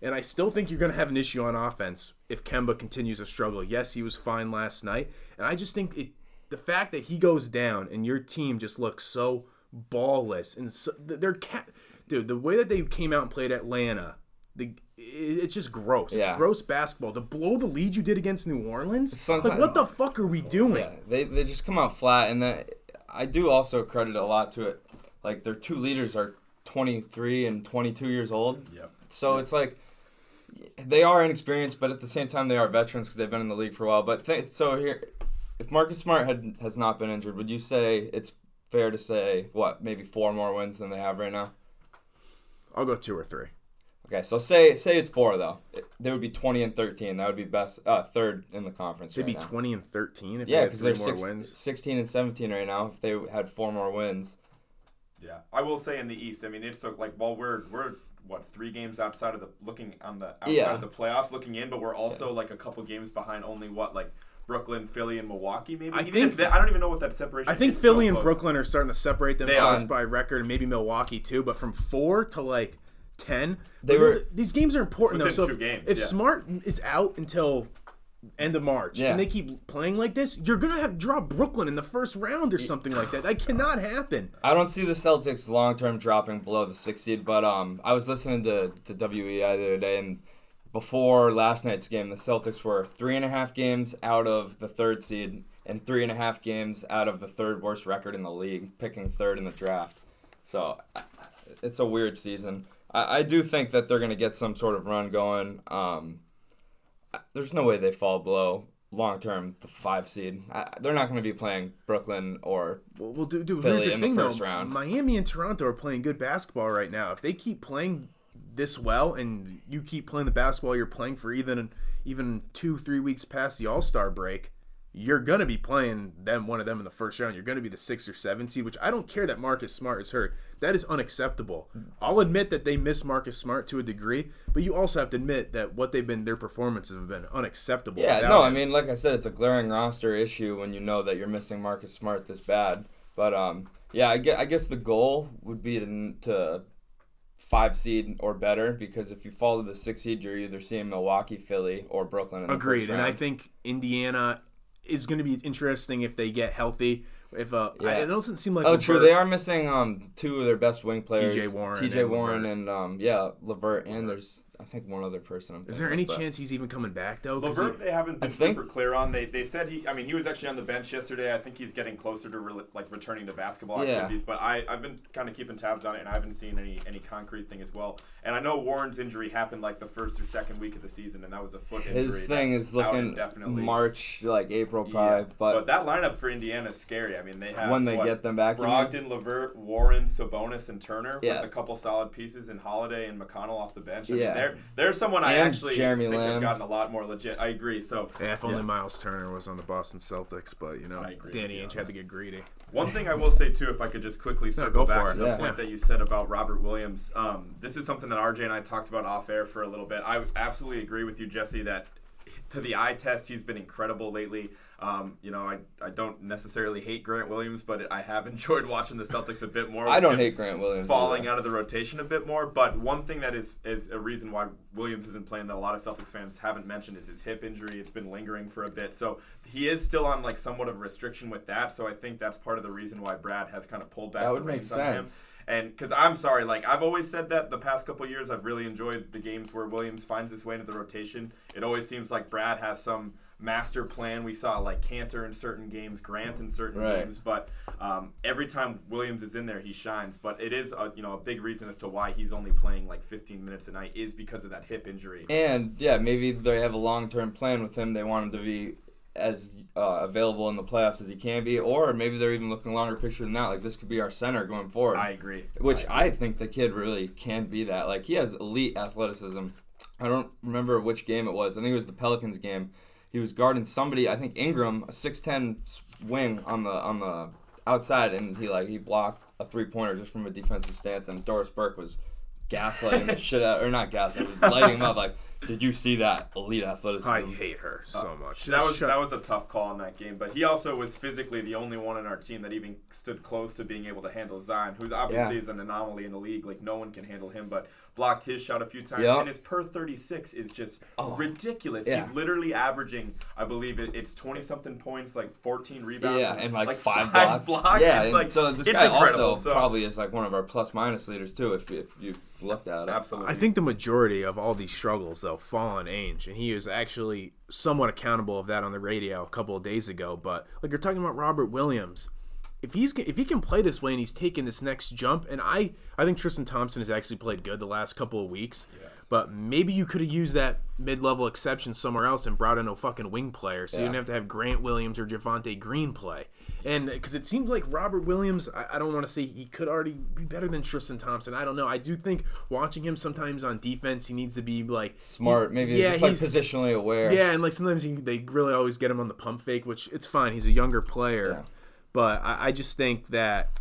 And I still think you're going to have an issue on offense if Kemba continues to struggle. Yes, he was fine last night, and I just think it the fact that he goes down and your team just looks so ballless and so, they're cat dude the way that they came out and played Atlanta the it's just gross. It's Yeah. gross basketball. To blow the lead you did against New Orleans, like what the fuck are we doing? Yeah, they they just come out flat, and then I do also credit a lot to it. Like their two leaders are 23 and 22 years old, Yep. so it's like they are inexperienced, but at the same time they are veterans because they've been in the league for a while. But th- so here, if Marcus Smart had has not been injured, would you say it's fair to say what maybe four more wins than they have right now? I'll go two or three. Okay, so say say it's four though. They would be twenty and thirteen. That would be best uh, third in the conference. They'd right be now. twenty and thirteen if Yeah, they had because three they're more six, wins. 16 and seventeen right now. If they had four more wins, Yeah, I will say in the East. I mean, it's so, like while we're we're what three games outside of the looking on the outside Yeah. of the playoffs, looking in, but we're also like a couple games behind. Only what like Brooklyn, Philly, and Milwaukee. Maybe I even think- they, I don't even know what that separation. I think is. Philly so and close. Brooklyn are starting to separate themselves by record, and maybe Milwaukee too. But from four to like ten, They but were- th- these games are important though. So two if, games, if yeah. Smart is out until end of March, Yeah. and they keep playing like this, you're gonna have to drop Brooklyn in the first round or something like that. That cannot happen. I don't see the Celtics long term dropping below the six seed. But um, I was listening to to WEEI the other day, and before last night's game, the Celtics were three and a half games out of the third seed and three and a half games out of the third worst record in the league, picking third in the draft. So it's a weird season. I, I do think that they're going to get some sort of run going. Um, there's no way they fall below long term the five seed. I, they're not going to be playing Brooklyn or Well, well dude, dude Philly here's the in the thing first though. round. Miami and Toronto are playing good basketball right now. If they keep playing this well, and you keep playing the basketball you're playing for even even two three weeks past the All Star break, you're gonna be playing them one of them in the first round. You're gonna be the six or seven seed, which I don't care that Marcus Smart is hurt. That is unacceptable. I'll admit that they miss Marcus Smart to a degree, but you also have to admit that what they've been their performances have been unacceptable. Yeah, no, I mean, like I said, it's a glaring roster issue when you know that you're missing Marcus Smart this bad. But um, yeah, I guess, I guess the goal would be to, to five seed or better because if you fall to the six seed, you're either seeing Milwaukee, Philly, or Brooklyn. Agreed, and I think Indiana is going to be interesting if they get healthy. If uh, Yeah. it doesn't seem like Oh, true. They are missing um two of their best wing players, TJ Warren TJ Warren, Levert. and um yeah, Levert, and there's I think one other person. I'm Is there any but- chance he's even coming back though? 'Cause Levert, he- they haven't been I think- super clear on. They, they said he. I mean, he was actually on the bench yesterday. I think he's getting closer to re- like returning to basketball Yeah. activities. But I I've been kind of keeping tabs on it, and I haven't seen any any concrete thing as well. And I know Warren's injury happened like the first or second week of the season, and that was a foot injury. His thing that's is out looking indefinitely. March, like April, Yeah. probably. But, that lineup for Indiana is scary. I mean, they have when they what, get them back. Brogdon, Levert, Warren, Sabonis, and Turner Yeah. with a couple solid pieces, and Holiday and McConnell off the bench. I Yeah. mean, they're they're someone I And actually Jeremy think Lamb. have gotten a lot more legit. I agree. So yeah, if only Yeah. Miles Turner was on the Boston Celtics, but you know, I agree Danny with Ainge you on had to get greedy. One thing I will say too, if I could just quickly circle go for back it. to the Yeah. point that you said about Robert Williams, um, this is something that RJ and I talked about off air for a little bit. I absolutely agree with you, Jesse, that to the eye test, he's been incredible lately. Um, you know, I, I don't necessarily hate Grant Williams, but I have enjoyed watching the Celtics a bit more. I don't hate Grant Williams. falling either. out of the rotation a bit more. But one thing that is is a reason why Williams isn't playing that a lot of Celtics fans haven't mentioned is his hip injury. It's been lingering for a bit, so he is still on like somewhat of a restriction with that. So I think that's part of the reason why Brad has kind of pulled back That the would make reins on him. sense. And because I'm sorry, like I've always said that the past couple years, I've really enjoyed the games where Williams finds his way into the rotation. It always seems like Brad has some master plan. We saw like Kanter in certain games, Grant in certain Right. games, but um, every time Williams is in there, he shines. But it is a, you know a big reason as to why he's only playing like 15 minutes a night is because of that hip injury. And yeah, maybe they have a long term plan with him. They want him to be as uh, available in the playoffs as he can be, or maybe they're even looking longer picture than that. Like this could be our center going forward. I agree. which I, I think the kid really can be that. Like he has elite athleticism. I don't remember which game it was. I think it was the Pelicans game. He was guarding somebody. I think Ingram, a six ten wing on the on the outside, and he like he blocked a three pointer just from a defensive stance. And Doris Burke was gaslighting the shit out, or not gaslighting, lighting him up. Like, did you see that elite athleticism? I hate her so oh. much. that was Shut- that was a tough call in that game, but he also was physically the only one on our team that even stood close to being able to handle Zion, who's obviously Yeah. is an anomaly in the league. Like no one can handle him, but blocked his shot a few times, Yep. and his per thirty six is just Oh. ridiculous. Yeah. He's literally averaging, I believe it, it's twenty something points, like fourteen rebounds, Yeah, and like, five, five blocks. Yeah, It's like, so this it's guy incredible. also So- probably is like one of our plus minus leaders too. If if you looked at it, absolutely. I think the majority of all these struggles though fall on Ainge, and he is actually somewhat accountable of that on the radio a couple of days ago. But like you're talking about Robert Williams, if he's if he can play this way and he's taking this next jump, and I I think Tristan Thompson has actually played good the last couple of weeks. But maybe you could have used that mid-level exception somewhere else and brought in a fucking wing player, so you didn't have to have Grant Williams or Javonte Green play. And because it seems like Robert Williams, I, I don't want to say he could already be better than Tristan Thompson. I don't know. I do think watching him sometimes on defense, he needs to be like Smart, maybe Yeah, just like he's- positionally aware. yeah, and like sometimes he, they really always get him on the pump fake, which it's fine. He's a younger player, Yeah. but I, I just think that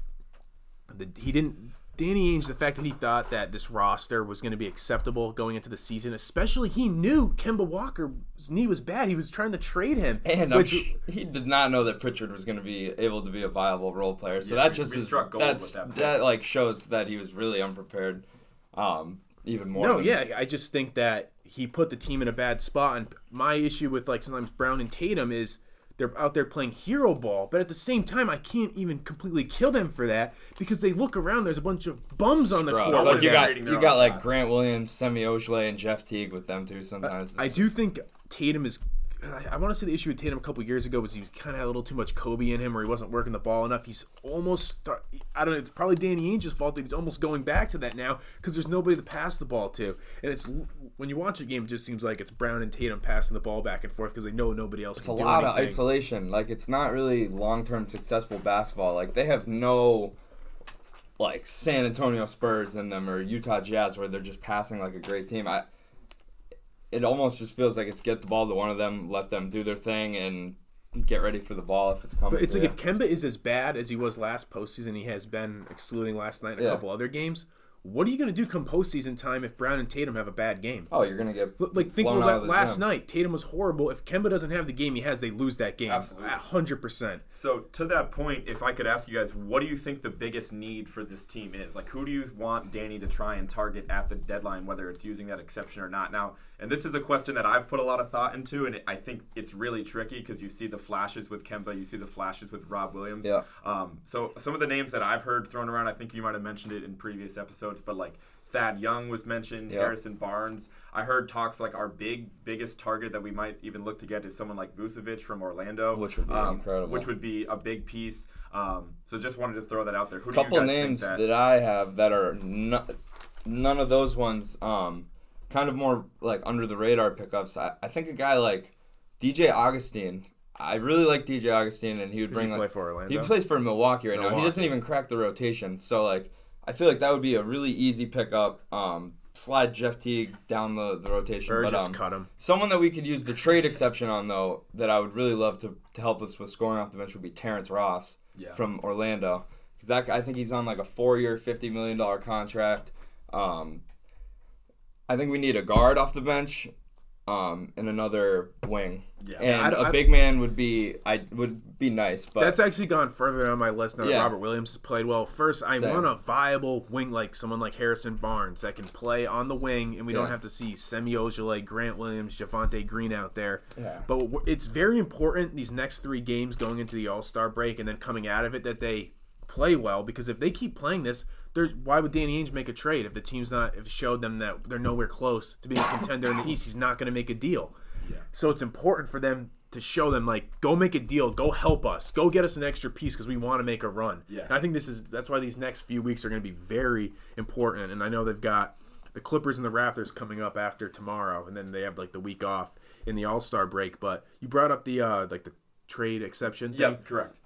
the, he didn't. Danny Ainge, the fact that he thought that this roster was going to be acceptable going into the season, especially he knew Kemba Walker's knee was bad. He was trying to trade him, And which sh- he did not know that Pritchard was going to be able to be a viable role player. So Yeah, that just is gold that's with that that, like shows that he was really unprepared. Um, even more. No, than- yeah, I just think that he put the team in a bad spot. And my issue with like sometimes Brown and Tatum is they're out there playing hero ball, but at the same time, I can't even completely kill them for that because they look around. There's a bunch of bums on the court. Like you got you got like shot. Grant Williams, Semi Ojeleye, and Jeff Teague with them too. Sometimes I do think Tatum is. I- I want to say the issue with Tatum a couple years ago was he kind of had a little too much Kobe in him, or he wasn't working the ball enough. He's almost. Start, I don't know. It's probably Danny Ainge's fault that he's almost going back to that now because there's nobody to pass the ball to, and it's when you watch a game, it just seems like it's Brown and Tatum passing the ball back and forth because they know nobody else It's a lot of isolation. Like it's not really long term successful basketball. Like they have no like San Antonio Spurs in them or Utah Jazz where they're just passing like a great team. I it almost just feels like it's get the ball to one of them, let them do their thing and get ready for the ball if it's coming. But it's like you. if Kemba is as bad as he was last postseason, he has been, excluding last night and a Yeah. couple other games. What are you going to do come postseason time if Brown and Tatum have a bad game? Oh, you're gonna get L- Like think blown about out of the last gym. night. Tatum was horrible. If Kemba doesn't have the game he has, they lose that game. Absolutely. hundred percent. So to that point, if I could ask you guys, what do you think the biggest need for this team is? Like, who do you want Danny to try and target at the deadline, whether it's using that exception or not? Now, and this is a question that I've put a lot of thought into, and it, I think it's really tricky because you see the flashes with Kemba, you see the flashes with Rob Williams. Yeah. Um, so some of the names that I've heard thrown around, I think you might have mentioned it in previous episodes, but like Thad Young was mentioned, Yeah. Harrison Barnes. I heard talks like our big biggest target that we might even look to get is someone like Vucevic from Orlando, Which would be um, incredible. Which would be a big piece. Um, so just wanted to throw that out there. Who couple do you guys names think that, I have that are no, none of those ones. Um, kind of more like under the radar pickups. I, I think a guy like DJ Augustin. I really like DJ Augustin, and he would bring he like for Orlando? he plays for Milwaukee right now. He doesn't even crack the rotation. So like, I feel like that would be a really easy pickup. Um, slide Jeff Teague down the, the rotation, or but just um, cut him. Someone that we could use the trade exception on, though, that I would really love to, to help us with scoring off the bench would be Terrence Ross Yeah. from Orlando. Because that I think he's on like a four-year, fifty million dollar contract. Um, I think we need a guard off the bench, um, and another wing. Yeah. And I- a big man would be I would be nice, but That's actually gone further on my list now Yeah. Robert Williams has played well. First, I Same. want a viable wing like someone like Harrison Barnes that can play on the wing, and we don't have to see Semi Ojeleye, Grant Williams, Javonte Green out there. Yeah. But it's very important these next three games going into the All Star break and then coming out of it that they play well because if they keep playing this, there's why would Danny Ainge make a trade if the team's not if showed them that they're nowhere close to being a contender in the East? He's not going to make a deal. Yeah. So it's important for them to show them like, go make a deal, go help us, go get us an extra piece because we want to make a run. Yeah. And I think this is that's why these next few weeks are going to be very important. And I know they've got the Clippers and the Raptors coming up after tomorrow, and then they have like the week off in the All Star break. But you brought up the uh, like the trade exception thing. Yep, correct.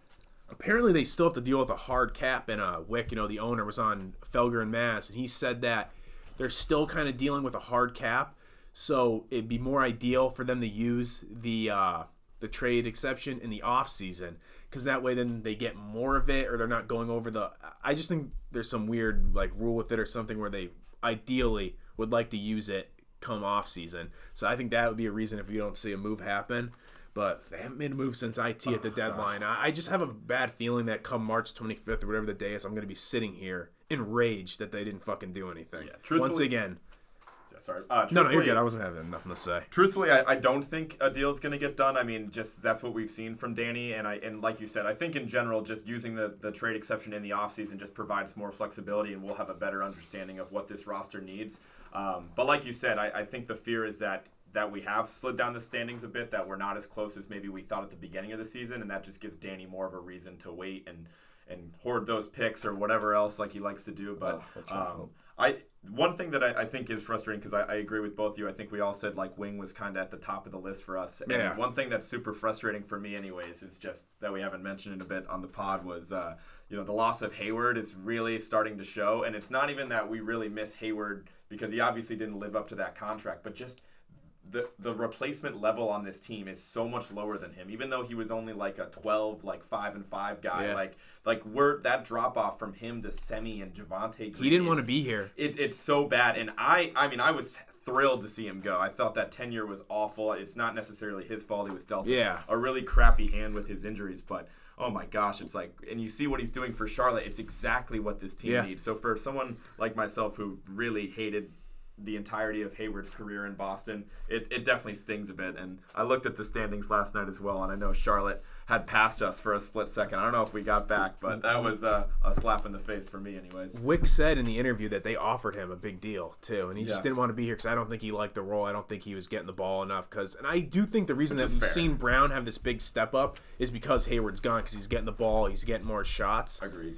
Apparently, they still have to deal with a hard cap. And uh, Wyc, you know, the owner was on Felger and Mazz, and he said that they're still kind of dealing with a hard cap. So it'd be more ideal for them to use the uh, the trade exception in the off season because that way then they get more of it, or they're not going over the. I just think there's some weird like rule with it or something where they ideally would like to use it come off season. So I think that would be a reason if you don't see a move happen. But they haven't made a move since IT at the deadline. I, I just have a bad feeling that come March 25th or whatever the day is, I'm going to be sitting here enraged that they didn't fucking do anything. Yeah, Once again, Yeah, sorry. Uh, no, no, you're good. I wasn't having nothing to say. Truthfully, I, I don't think a deal is going to get done. I mean, just that's what we've seen from Danny, and I and like you said, I think in general, just using the, the trade exception in the offseason just provides more flexibility, and we'll have a better understanding of what this roster needs. Um, but like you said, I, I think the fear is that that we have slid down the standings a bit, that we're not as close as maybe we thought at the beginning of the season, and that just gives Danny more of a reason to wait and and hoard those picks or whatever else like he likes to do. But Oh, um, I one thing that I, I think is frustrating because I, I agree with both of you. I think we all said like Wing was kind of at the top of the list for us. And Yeah. one thing that's super frustrating for me, anyways, is just that we haven't mentioned it a bit on the pod was uh, you know the loss of Hayward is really starting to show, and it's not even that we really miss Hayward because he obviously didn't live up to that contract, but just the the replacement level on this team is so much lower than him. Even though he was only like a twelve, like five and five guy, Yeah. like like we're that drop off from him to Semi and Javante. He didn't want to be here. It, it's so bad, and I I mean I was thrilled to see him go. I thought that tenure was awful. It's not necessarily his fault. He was dealt Yeah. a really crappy hand with his injuries, but. Oh my gosh, it's like, and you see what he's doing for Charlotte. It's exactly what this team Yeah. needs. So for someone like myself who really hated the entirety of Hayward's career in Boston, it, it definitely stings a bit. And I looked at the standings last night as well, and I know Charlotte had passed us for a split second. I don't know if we got back, but that was uh, a slap in the face for me, anyways. Wyc said in the interview that they offered him a big deal too, and he just didn't want to be here because I don't think he liked the role. I don't think he was getting the ball enough. Because, and I do think the reason Which that we've fair. seen Brown have this big step up is because Hayward's gone because he's getting the ball, he's getting more shots, Agreed.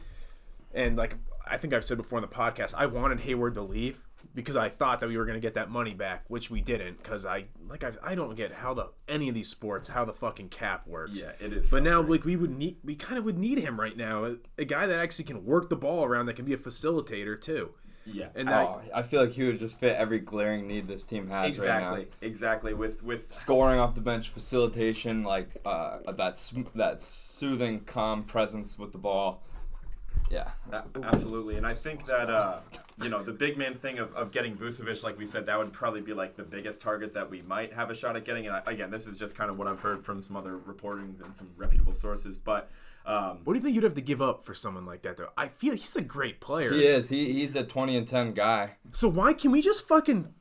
and like I think I've said before in the podcast, I wanted Hayward to leave because I thought that we were going to get that money back, which we didn't. Because I like I, I don't get how the any of these sports how the fucking cap works. Yeah, it is. But now, like we would need, we kind of would need him right now. A, a guy that actually can work the ball around, that can be a facilitator too. yeah, And that, Oh, I feel like he would just fit every glaring need this team has right exactly, now. exactly. With with Scoring off the bench, facilitation, like uh, that sm- that soothing, calm presence with the ball. Yeah. A- Absolutely, and I think that uh, you know the big man thing of, of getting Vucevic, like we said, that would probably be like the biggest target that we might have a shot at getting. And I, again, this is just kind of what I've heard from some other reportings and some reputable sources. But um, what do you think you'd have to give up for someone like that though? I feel he's a great player. He is. He, he's a 20 and 10 guy. So why can we just fucking,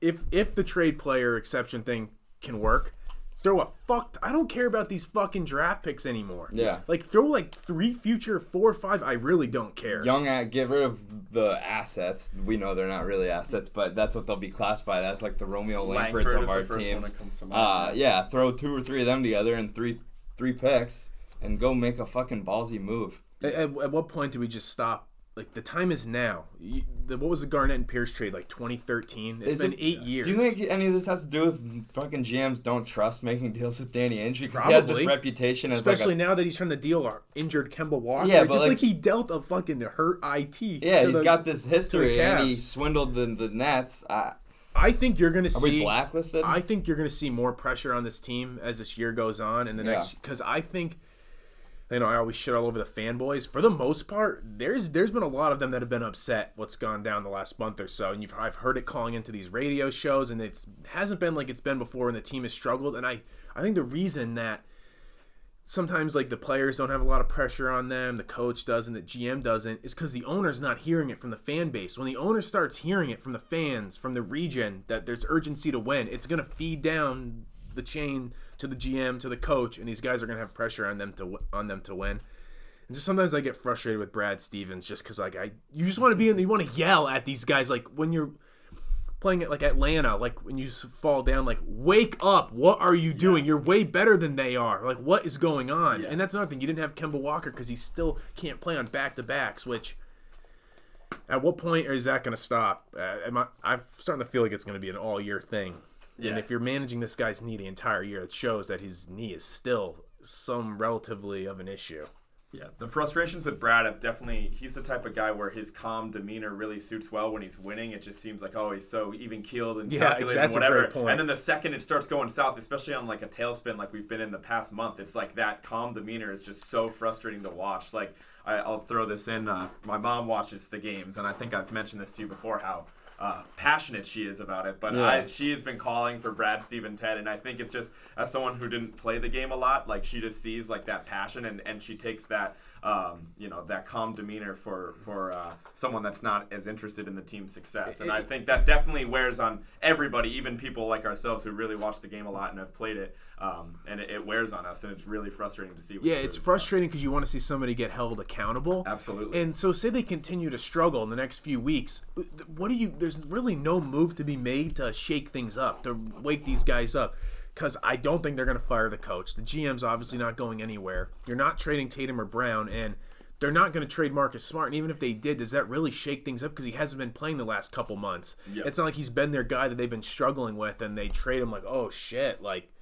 if if the trade player exception thing can work, throw a fucked. I don't care about these fucking draft picks anymore. Yeah. Like throw like three future four or five. I really don't care. Young at get rid of the assets. We know they're not really assets, but that's what they'll be classified as, like the Romeo Langford Langfords is of the our first one that comes to Uh, mind. yeah, throw two or three of them together and three three picks and go make a fucking ballsy move. At, at, at what point do we just stop? Like the time is now. You, the, what was the Garnett and Pierce trade like 2013? It's Is been it- eight years. Do you think any of this has to do with fucking GMs don't trust making deals with Danny Ainge because he has this reputation as Especially like a, now that he's trying to deal our injured Kemba Walker. Yeah, just like, like- he dealt a fucking hurt IT. yeah, to he's the- got this history and he swindled the the Nets. Uh, I think you're gonna are we see. blacklisted? I think you're going to see more pressure on this team as this year goes on in the Yeah. next because I think you know I always shit all over the fanboys. For the most part, there's there's been a lot of them that have been upset what's gone down the last month or so, and you've I've heard it calling into these radio shows, and it's hasn't been like it's been before when the team has struggled. And I I think the reason that sometimes like the players don't have a lot of pressure on them, the coach doesn't, the GM doesn't, is because the owner's not hearing it from the fan base. When the owner starts hearing it from the fans, from the region, that there's urgency to win, it's gonna feed down the chain to the GM, to the coach, and these guys are gonna have pressure on them to on them to win. And just sometimes I get frustrated with Brad Stevens just because like I you just want to be in you want to yell at these guys like when you're playing at like Atlanta like when you fall down like wake up what are you doing? You're way better than they are. Like what is going on? Yeah. and that's another thing you didn't have Kemba Walker because he still can't play on back to backs which at what point is that going to stop? Uh, am I, I'm starting to feel like it's going to be an all year thing Yeah. and if you're managing this guy's knee the entire year it shows that his knee is still some relatively of an issue Yeah, the frustrations with Brad have definitely. He's the type of guy where his calm demeanor really suits well when he's winning. It just seems like oh, he's so even keeled and Yeah, calculated and whatever. point. And then the second it starts going south, especially on like a tailspin like we've been in the past month, it's like that calm demeanor is just so frustrating to watch. Like I, I'll throw this in. Uh, my mom watches the games, and I think I've mentioned this to you before how. Uh, passionate she is about it, but Yeah. I, she has been calling for Brad Stevens' head, and I think it's just as someone who didn't play the game a lot, like she just sees like that passion, and, and she takes that um, you know that calm demeanor for for uh, someone that's not as interested in the team's success, and I think that definitely wears on everybody, even people like ourselves who really watch the game a lot and have played it, um, and it, it wears on us, and it's really frustrating to see. Yeah, it's frustrating because you want to see somebody get held accountable. Absolutely. And so, say they continue to struggle in the next few weeks. What do you? There's really no move to be made to shake things up, to wake these guys up. Because I don't think they're going to fire the coach. The GM's obviously not going anywhere. You're not trading Tatum or Brown, and they're not going to trade Marcus Smart. And even if they did, does that really shake things up? Because he hasn't been playing the last couple months. Yep. It's not like he's been their guy that they've been struggling with, and they trade him like, oh shit, like.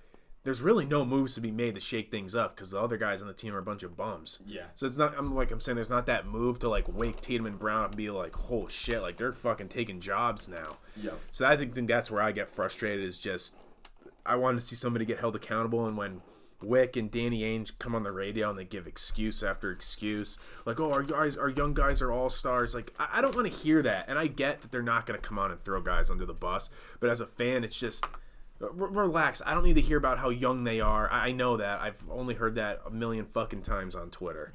There's really no moves to be made to shake things up because the other guys on the team are a bunch of bums. Yeah. So it's not. I'm like I'm saying. There's not that move to like wake Tatum and Brown up and be like, "Oh shit!" Like they're fucking taking jobs now. Yep. So I think, think that's where I get frustrated. Is just I want to see somebody get held accountable, and when Wyc and Danny Ainge come on the radio and they give excuse after excuse, like, "Oh, our guys, our young guys are all stars." Like I, I don't want to hear that, and I get that they're not going to come on and throw guys under the bus, but as a fan, it's just. r- Relax. I don't need to hear about how young they are. I I know that. I've only heard that a million fucking times on Twitter.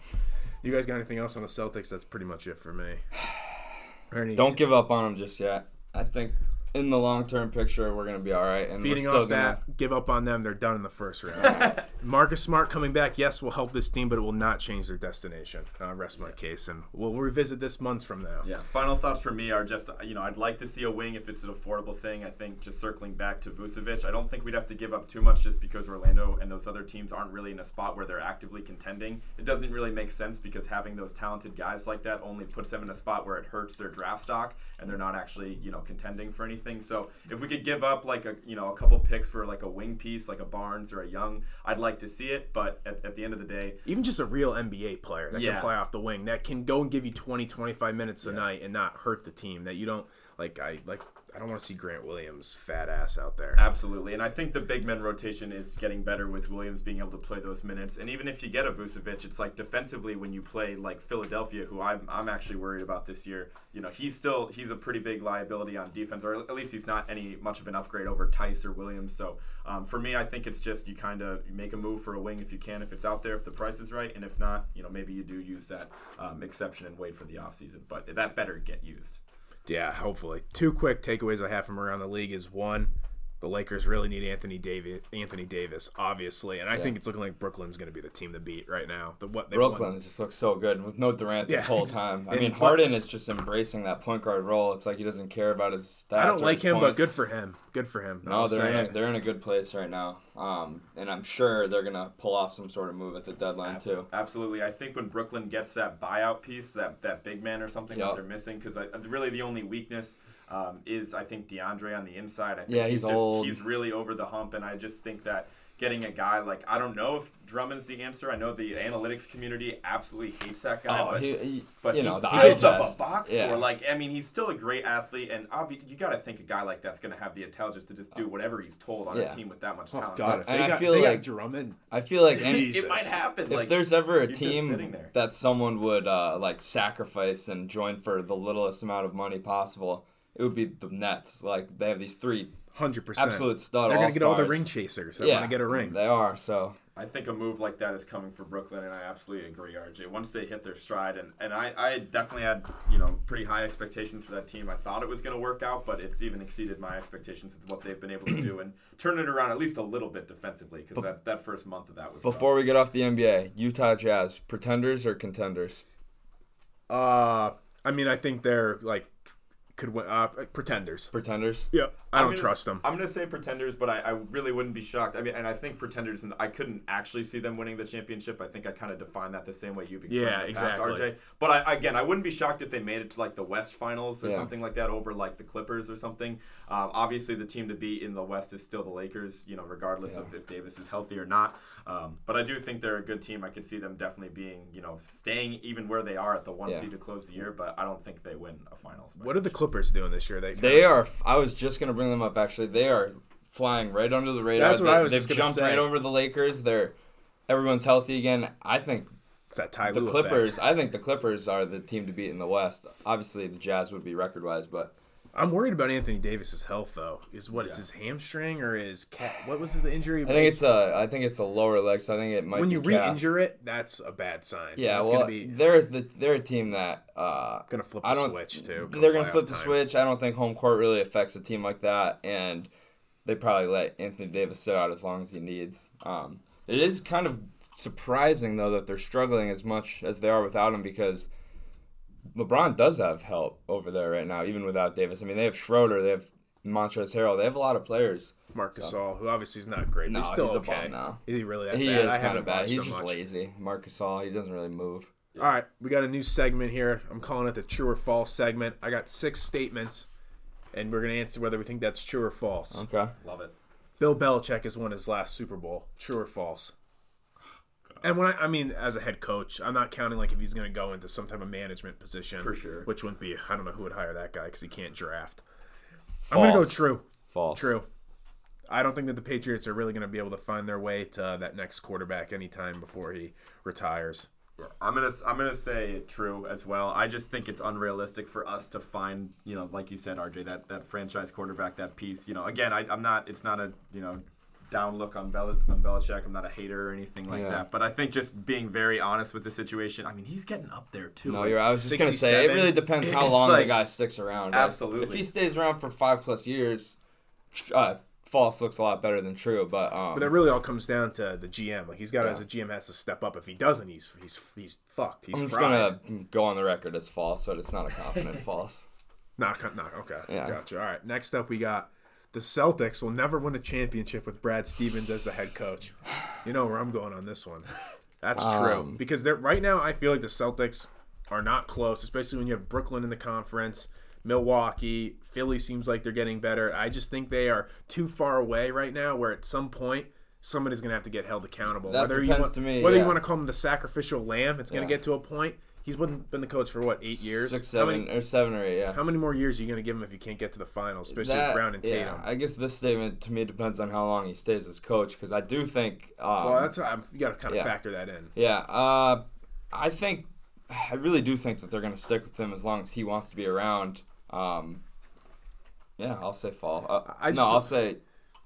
You guys got anything else on the Celtics? That's pretty much it for me. Don't give up on them just yet. I think in the long term picture, we're gonna be all right, and feeding we're still off gonna. that, give up on them. They're done in the first round. Marcus Smart coming back, yes, will help this team, but it will not change their destination. I'll rest my case, and we'll revisit this months from now. Yeah. Final thoughts for me are just you know I'd like to see a wing if it's an affordable thing. I think just circling back to Vucevic, I don't think we'd have to give up too much just because Orlando and those other teams aren't really in a spot where they're actively contending. It doesn't really make sense because having those talented guys like that only puts them in a spot where it hurts their draft stock and they're not actually you know contending for anything. So if we could give up like a you know a couple picks for like a wing piece like a Barnes or a Young, I'd like to see it. But at, at the end of the day, Even just a real NBA player that Yeah. can play off the wing, that can go and give you 20, 25 minutes a night and not hurt the team. That you don't like. I like. I don't want to see Grant Williams fat ass out there. Absolutely, and I think the big men rotation is getting better with Williams being able to play those minutes. And even if you get a Vucevic, it's like defensively when you play like Philadelphia, who I'm, I'm actually worried about this year. You know, he's still he's a pretty big liability on defense, or at least he's not any much of an upgrade over Theis or Williams. So um, for me, I think it's just you kind of make a move for a wing if you can, if it's out there, if the price is right, and if not, you know maybe you do use that um, exception and wait for the offseason. But that better get used. Yeah, hopefully. Two quick takeaways I have from around the league is one, the Lakers really need Anthony Davis. Anthony Davis, obviously, and I think it's looking like Brooklyn's going to be the team to beat right now. The what they won- Brooklyn just looks so good with no Durant this Yeah, whole time. I and mean, what- Harden is just embracing that point guard role. It's like he doesn't care about his stats. I don't like his him, but good for him. Good for him. No, they're in, a, they're in a good place right now, um, and I'm sure they're gonna pull off some sort of move at the deadline Abs- too. Absolutely. I think when Brooklyn gets that buyout piece, that, that big man or something Yup. that they're missing, because really the only weakness um, is, I think, DeAndre on the inside. I think Yeah, he's, he's just, old. He's really over the hump, and I just think that getting a guy like, I don't know if Drummond's the answer. I know the analytics community absolutely hates that guy. Oh, but, he, he- but you he know the fills eye up a test. box Yeah. score. Like, I mean, he's still a great athlete, and obvi- you got to think a guy like that's going to have the intelligence to just do whatever he's told on Yeah. a team with that much Oh talent. God, So if they And I got, feel they like- got Drummond. I feel like any, it might happen. if like, there's ever a he's just sitting team there. that someone would uh, like sacrifice and join for the littlest amount of money possible, it would be the Nets. Like they have these three Hundred percent. absolute stud. They're gonna get all the ring chasers. They Yeah, want to get a ring. They are so. I think a move like that is coming for Brooklyn, and I absolutely agree, RJ. Once they hit their stride, and, and I, I definitely had you know pretty high expectations for that team. I thought it was going to work out, but it's even exceeded my expectations with what they've been able to do and turn it around at least a little bit defensively because that, that first month of that was rough. Before we get off the NBA, Utah Jazz, pretenders or contenders? Uh, I mean, I think they're like could win. Uh, pretenders. Pretenders. Yeah, I I'm don't gonna trust them. I'm going to say pretenders, but I, I really wouldn't be shocked. I mean, and I think pretenders, and I couldn't actually see them winning the championship. I think I kind of defined that the same way you've explained Yeah, in the past, exactly. RJ. But I, again, I wouldn't be shocked if they made it to like the West Finals or Yeah. something like that over like the Clippers or something. Um, obviously, the team to beat in the West is still the Lakers, you know, regardless of if Davis is healthy or not. Um, but I do think they're a good team. I could see them definitely being, you know, staying even where they are at the one Yeah. seed to close the year. But I don't think they win a finals. What are the Clippers doing this year? They They are. I was just gonna bring them up. Actually, they are flying right under the radar. That's what they, I was They've jumped say. right over the Lakers. They're everyone's healthy again. I think It's that Ty the Clippers. effect. I think the Clippers are the team to beat in the West. Obviously, the Jazz would be record wise, but I'm worried about Anthony Davis's health though. Is what it's his hamstring or his cat? What was the injury? I think it's a. I think it's a lower leg. So I think it might. Be when you calf. re-injure it, that's a bad sign. Yeah, it's well, gonna be they're the, they're a team that uh, gonna flip I the don't. switch too. They're gonna flip the time. switch. I don't think home court really affects a team like that, and they probably let Anthony Davis sit out as long as he needs. Um, it is kind of surprising though that they're struggling as much as they are without him because LeBron does have help over there right now, even without Davis. I mean, they have Schroeder, they have Montrezl Harrell, they have a lot of players. Marc Gasol, who obviously is not great, but No, he's still he's a okay. bum now. Is he really that he bad? is I kind of bad. He's just much. lazy. Marcus Gasol, he doesn't really move. All right, we got a new segment here. I'm calling it the true or false segment. I got six statements, and we're gonna answer whether we think that's true or false. Okay. Love it. Bill Belichick has won his last Super Bowl. True or false? And when I, I mean, as a head coach, I'm not counting like if he's going to go into some type of management position, For sure. Which wouldn't be. I don't know who would hire that guy because he can't draft. I'm going to go true. False. True. I don't think that the Patriots are really going to be able to find their way to that next quarterback anytime before he retires. Yeah, I'm gonna I'm gonna say true as well. I just think it's unrealistic for us to find, you know, like you said, RJ, that that franchise quarterback, that piece. You know, again, I, I'm not. It's not a you know down look on Bel- on Belichick. I'm not a hater or anything like Yeah. that. But I think just being very honest with the situation. I mean, he's getting up there too. No, Like, you're. I was just gonna say it really depends how It's long the guy sticks around. Like, Absolutely. If he stays around for five plus years, uh, false looks a lot better than true. But um, But that really all comes down to the GM. Like he's got to, Yeah. as a GM, has to step up. If he doesn't, he's he's he's fucked. He's I'm just fried. gonna go on the record as false, but it's not a confident false. Not, not okay. Yeah. Gotcha. All right. Next up, we got the Celtics will never win a championship with Brad Stevens as the head coach. You know where I'm going on this one. That's true Um, because they're right now. I feel like the Celtics are not close, especially when you have Brooklyn in the conference. Milwaukee, Philly seems like they're getting better. I just think they are too far away right now. Where at some point somebody's gonna have to get held accountable. That whether you want, to me, whether you want to call them the sacrificial lamb, it's gonna Yeah. get to a point. He's been been the coach for what eight years? Six, How many- seven, or seven or eight. Yeah. how many more years are you going to give him if you can't get to the finals, especially That- with Brown and Tatum? Yeah, I guess this statement to me depends on how long he stays as coach because I do think. Um, well, that's I'm, you got to kind of yeah. factor that in. Yeah, uh, I think I really do think that they're going to stick with him as long as he wants to be around. Um, yeah, I'll say false. Uh, I no, I'll say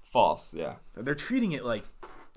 false. Yeah, They're treating it like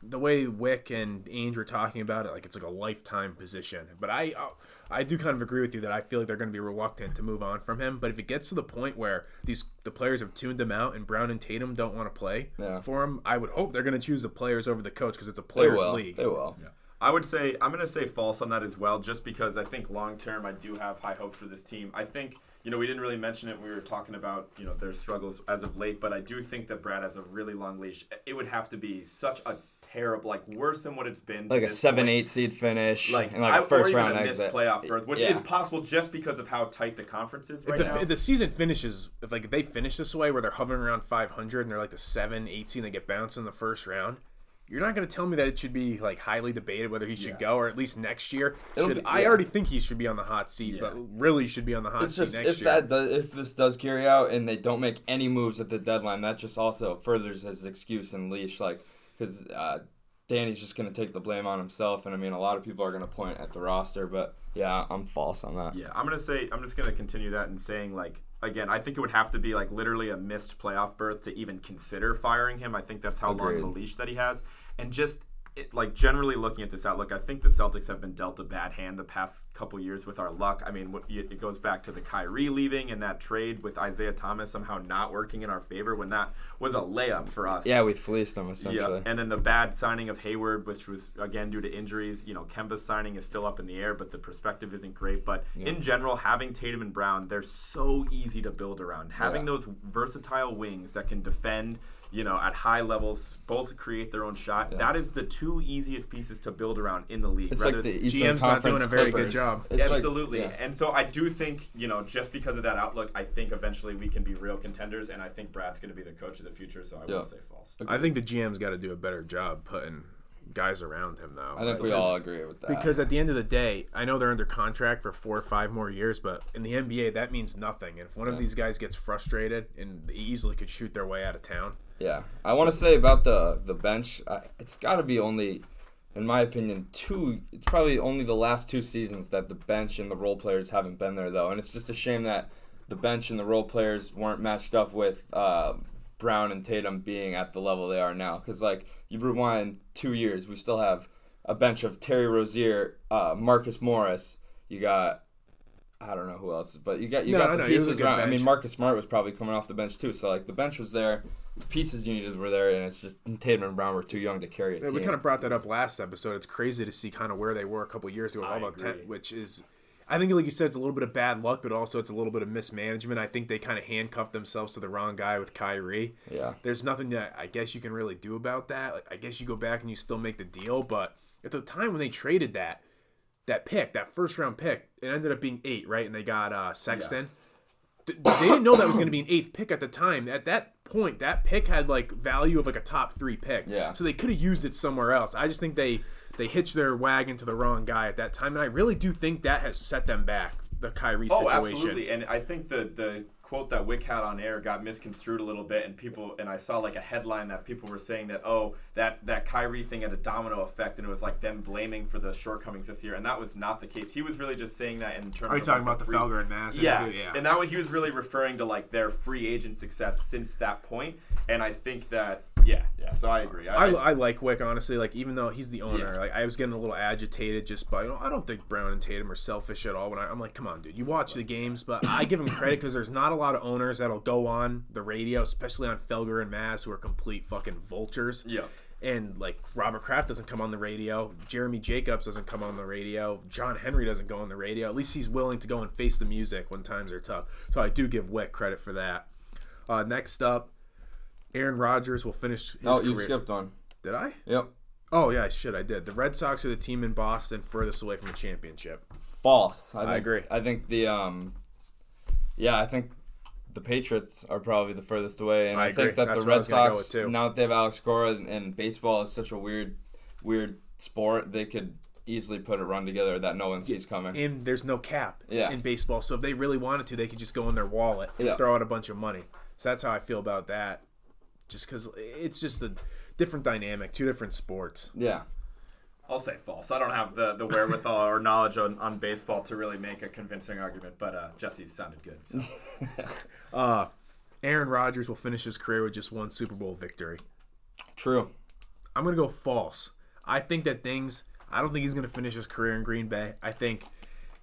the way Wyc and Ainge were talking about it, like it's like a lifetime position. But I, uh, I do kind of agree with you that I feel like they're going to be reluctant to move on from him. But if it gets to the point where these the players have tuned him out and Brown and Tatum don't want to play Yeah. for him, I would hope they're going to choose the players over the coach because it's a they players will. league. They will. I would say I'm going to say false on that as well, just because I think long term I do have high hopes for this team. I think you know we didn't really mention it when we were talking about you know their struggles as of late, but I do think that Brad has a really long leash. It would have to be such a terrible, like worse than what it's been. Like a seven, point. eight seed finish, Like, and like I, a first or even round a missed exit. playoff berth, which Yeah. is possible just because of how tight the conference is right if, the, now. if the season finishes, if like if they finish this way where they're hovering around 500 and they're like the seven, eight seed, and they get bounced in the first round, you're not going to tell me that it should be like highly debated whether he should Yeah. go or at least next year. It'll Should be- I yeah. already think he should be on the hot seat, Yeah. but really should be on the hot It's seat just next if year. that does, if this does carry out and they don't make any moves at the deadline, that just also furthers his excuse and leash. Like because uh, Danny's just gonna take the blame on himself, and I mean a lot of people are gonna point at the roster, but yeah, I'm false on that. Yeah, I'm gonna say I'm just gonna continue that and saying like again, I think it would have to be like literally a missed playoff berth to even consider firing him. I think that's how long Agreed. the leash that he has, and just it, like generally looking at this outlook, I think the Celtics have been dealt a bad hand the past couple years with our luck. I mean, it goes back to the Kyrie leaving and that trade with Isaiah Thomas somehow not working in our favor when that was a layup for us. Yeah, we fleeced him essentially. Yeah, and then the bad signing of Hayward, which was again due to injuries. You know, Kemba's signing is still up in the air, but the perspective isn't great. But in general, having Tatum and Brown, they're so easy to build around. Having Yeah. those versatile wings that can defend, you know, at high levels, both create their own shot. That is the two easiest pieces to build around in the league. It's rather like the than- Eastern GM's not doing a very good Clippers. job. It's like- Absolutely. yeah. And so I do think, you know, just because of that outlook, I think eventually we can be real contenders, and I think Brad's going to be the coach of the future, so I Yeah. will say false. I think the GM's got to do a better job putting guys around him, though. I think we Because- all agree with that. Because at the end of the day, I know they're under contract for four or five more years, but in the NBA, that means nothing. And if one of these guys gets frustrated and they easily could shoot their way out of town, Yeah, I want to say about the the bench. I, it's got to be only, in my opinion, two. It's probably only the last two seasons that the bench and the role players haven't been there though, and it's just a shame that the bench and the role players weren't matched up with uh, Brown and Tatum being at the level they are now. Because like you rewind two years, we still have a bench of Terry Rozier, uh, Marcus Morris. You got. I don't know who else, but you got you No, got the know, he was a pieces around. I mean. Marcus Smart was probably coming off the bench too, so like the bench was there, the pieces you needed were there, and it's just Tatum and Brown were too young to carry it. Yeah, we kind of brought that up last episode. It's crazy to see kind of where they were a couple years ago, all the ten, which is, I think, like you said, it's a little bit of bad luck, but also it's a little bit of mismanagement. I think they kind of handcuffed themselves to the wrong guy with Kyrie. Yeah. There's nothing that I guess you can really do about that. Like, I guess you go back and you still make the deal, but at the time when they traded that, that pick, that first round pick, it ended up being eight, right? And they got uh, Sexton. Th- They didn't know that was going to be an eighth pick at the time. At that point, that pick had like value of like a top three pick. Yeah. So they could have used it somewhere else. I just think they they hitched their wagon to the wrong guy at that time, and I really do think that has set them back. The Kyrie Oh, situation. absolutely. And I think the the quote that Wyc had on air got misconstrued a little bit, and people and I saw like a headline that people were saying that oh that that Kyrie thing had a domino effect, and it was like them blaming for the shortcomings this year, and that was not the case. He was really just saying that in terms. Are you of, talking like, about the free- Felger and Mazz? Yeah, yeah. and that way he was really referring to like their free agent success since that point, and I think that yeah, yeah. So I agree. I, I like Wyc honestly. Like even though he's the owner, Yeah. like I was getting a little agitated just by. You know, I don't think Brown and Tatum are selfish at all. When I, I'm like, come on, dude, you watch the games, but I give him credit because there's not a lot of owners that'll go on the radio, especially on Felger and Mazz, who are complete fucking vultures. yeah. And like Robert Kraft doesn't come on the radio, Jeremy Jacobs doesn't come on the radio, John Henry doesn't go on the radio. At least he's willing to go and face the music when times are tough. So I do give Wyc credit for that. Uh, next up, Aaron Rodgers will finish his Oh, you career. skipped one. Did I? Yep. Oh yeah, shit, I did. The Red Sox are the team in Boston furthest away from a championship. False. I, think, agree. I think the um, yeah, I think the Patriots are probably the furthest away, and I I, think that That's the Red Sox now that they have Alex Cora and, and baseball is such a weird, weird sport, they could easily put a run together that no one sees coming. And there's no cap Yeah. in baseball, so if they really wanted to, they could just go in their wallet and Yeah. throw out a bunch of money. So that's how I feel about that. Just because it's just a different dynamic, two different sports. Yeah. I'll say false. I don't have the, the wherewithal or knowledge on, on baseball to really make a convincing argument, but uh, Jesse sounded good. So. Uh, Aaron Rodgers will finish his career with just one Super Bowl victory. True. I'm gonna go false. I think that things. I don't think he's gonna finish his career in Green Bay. I think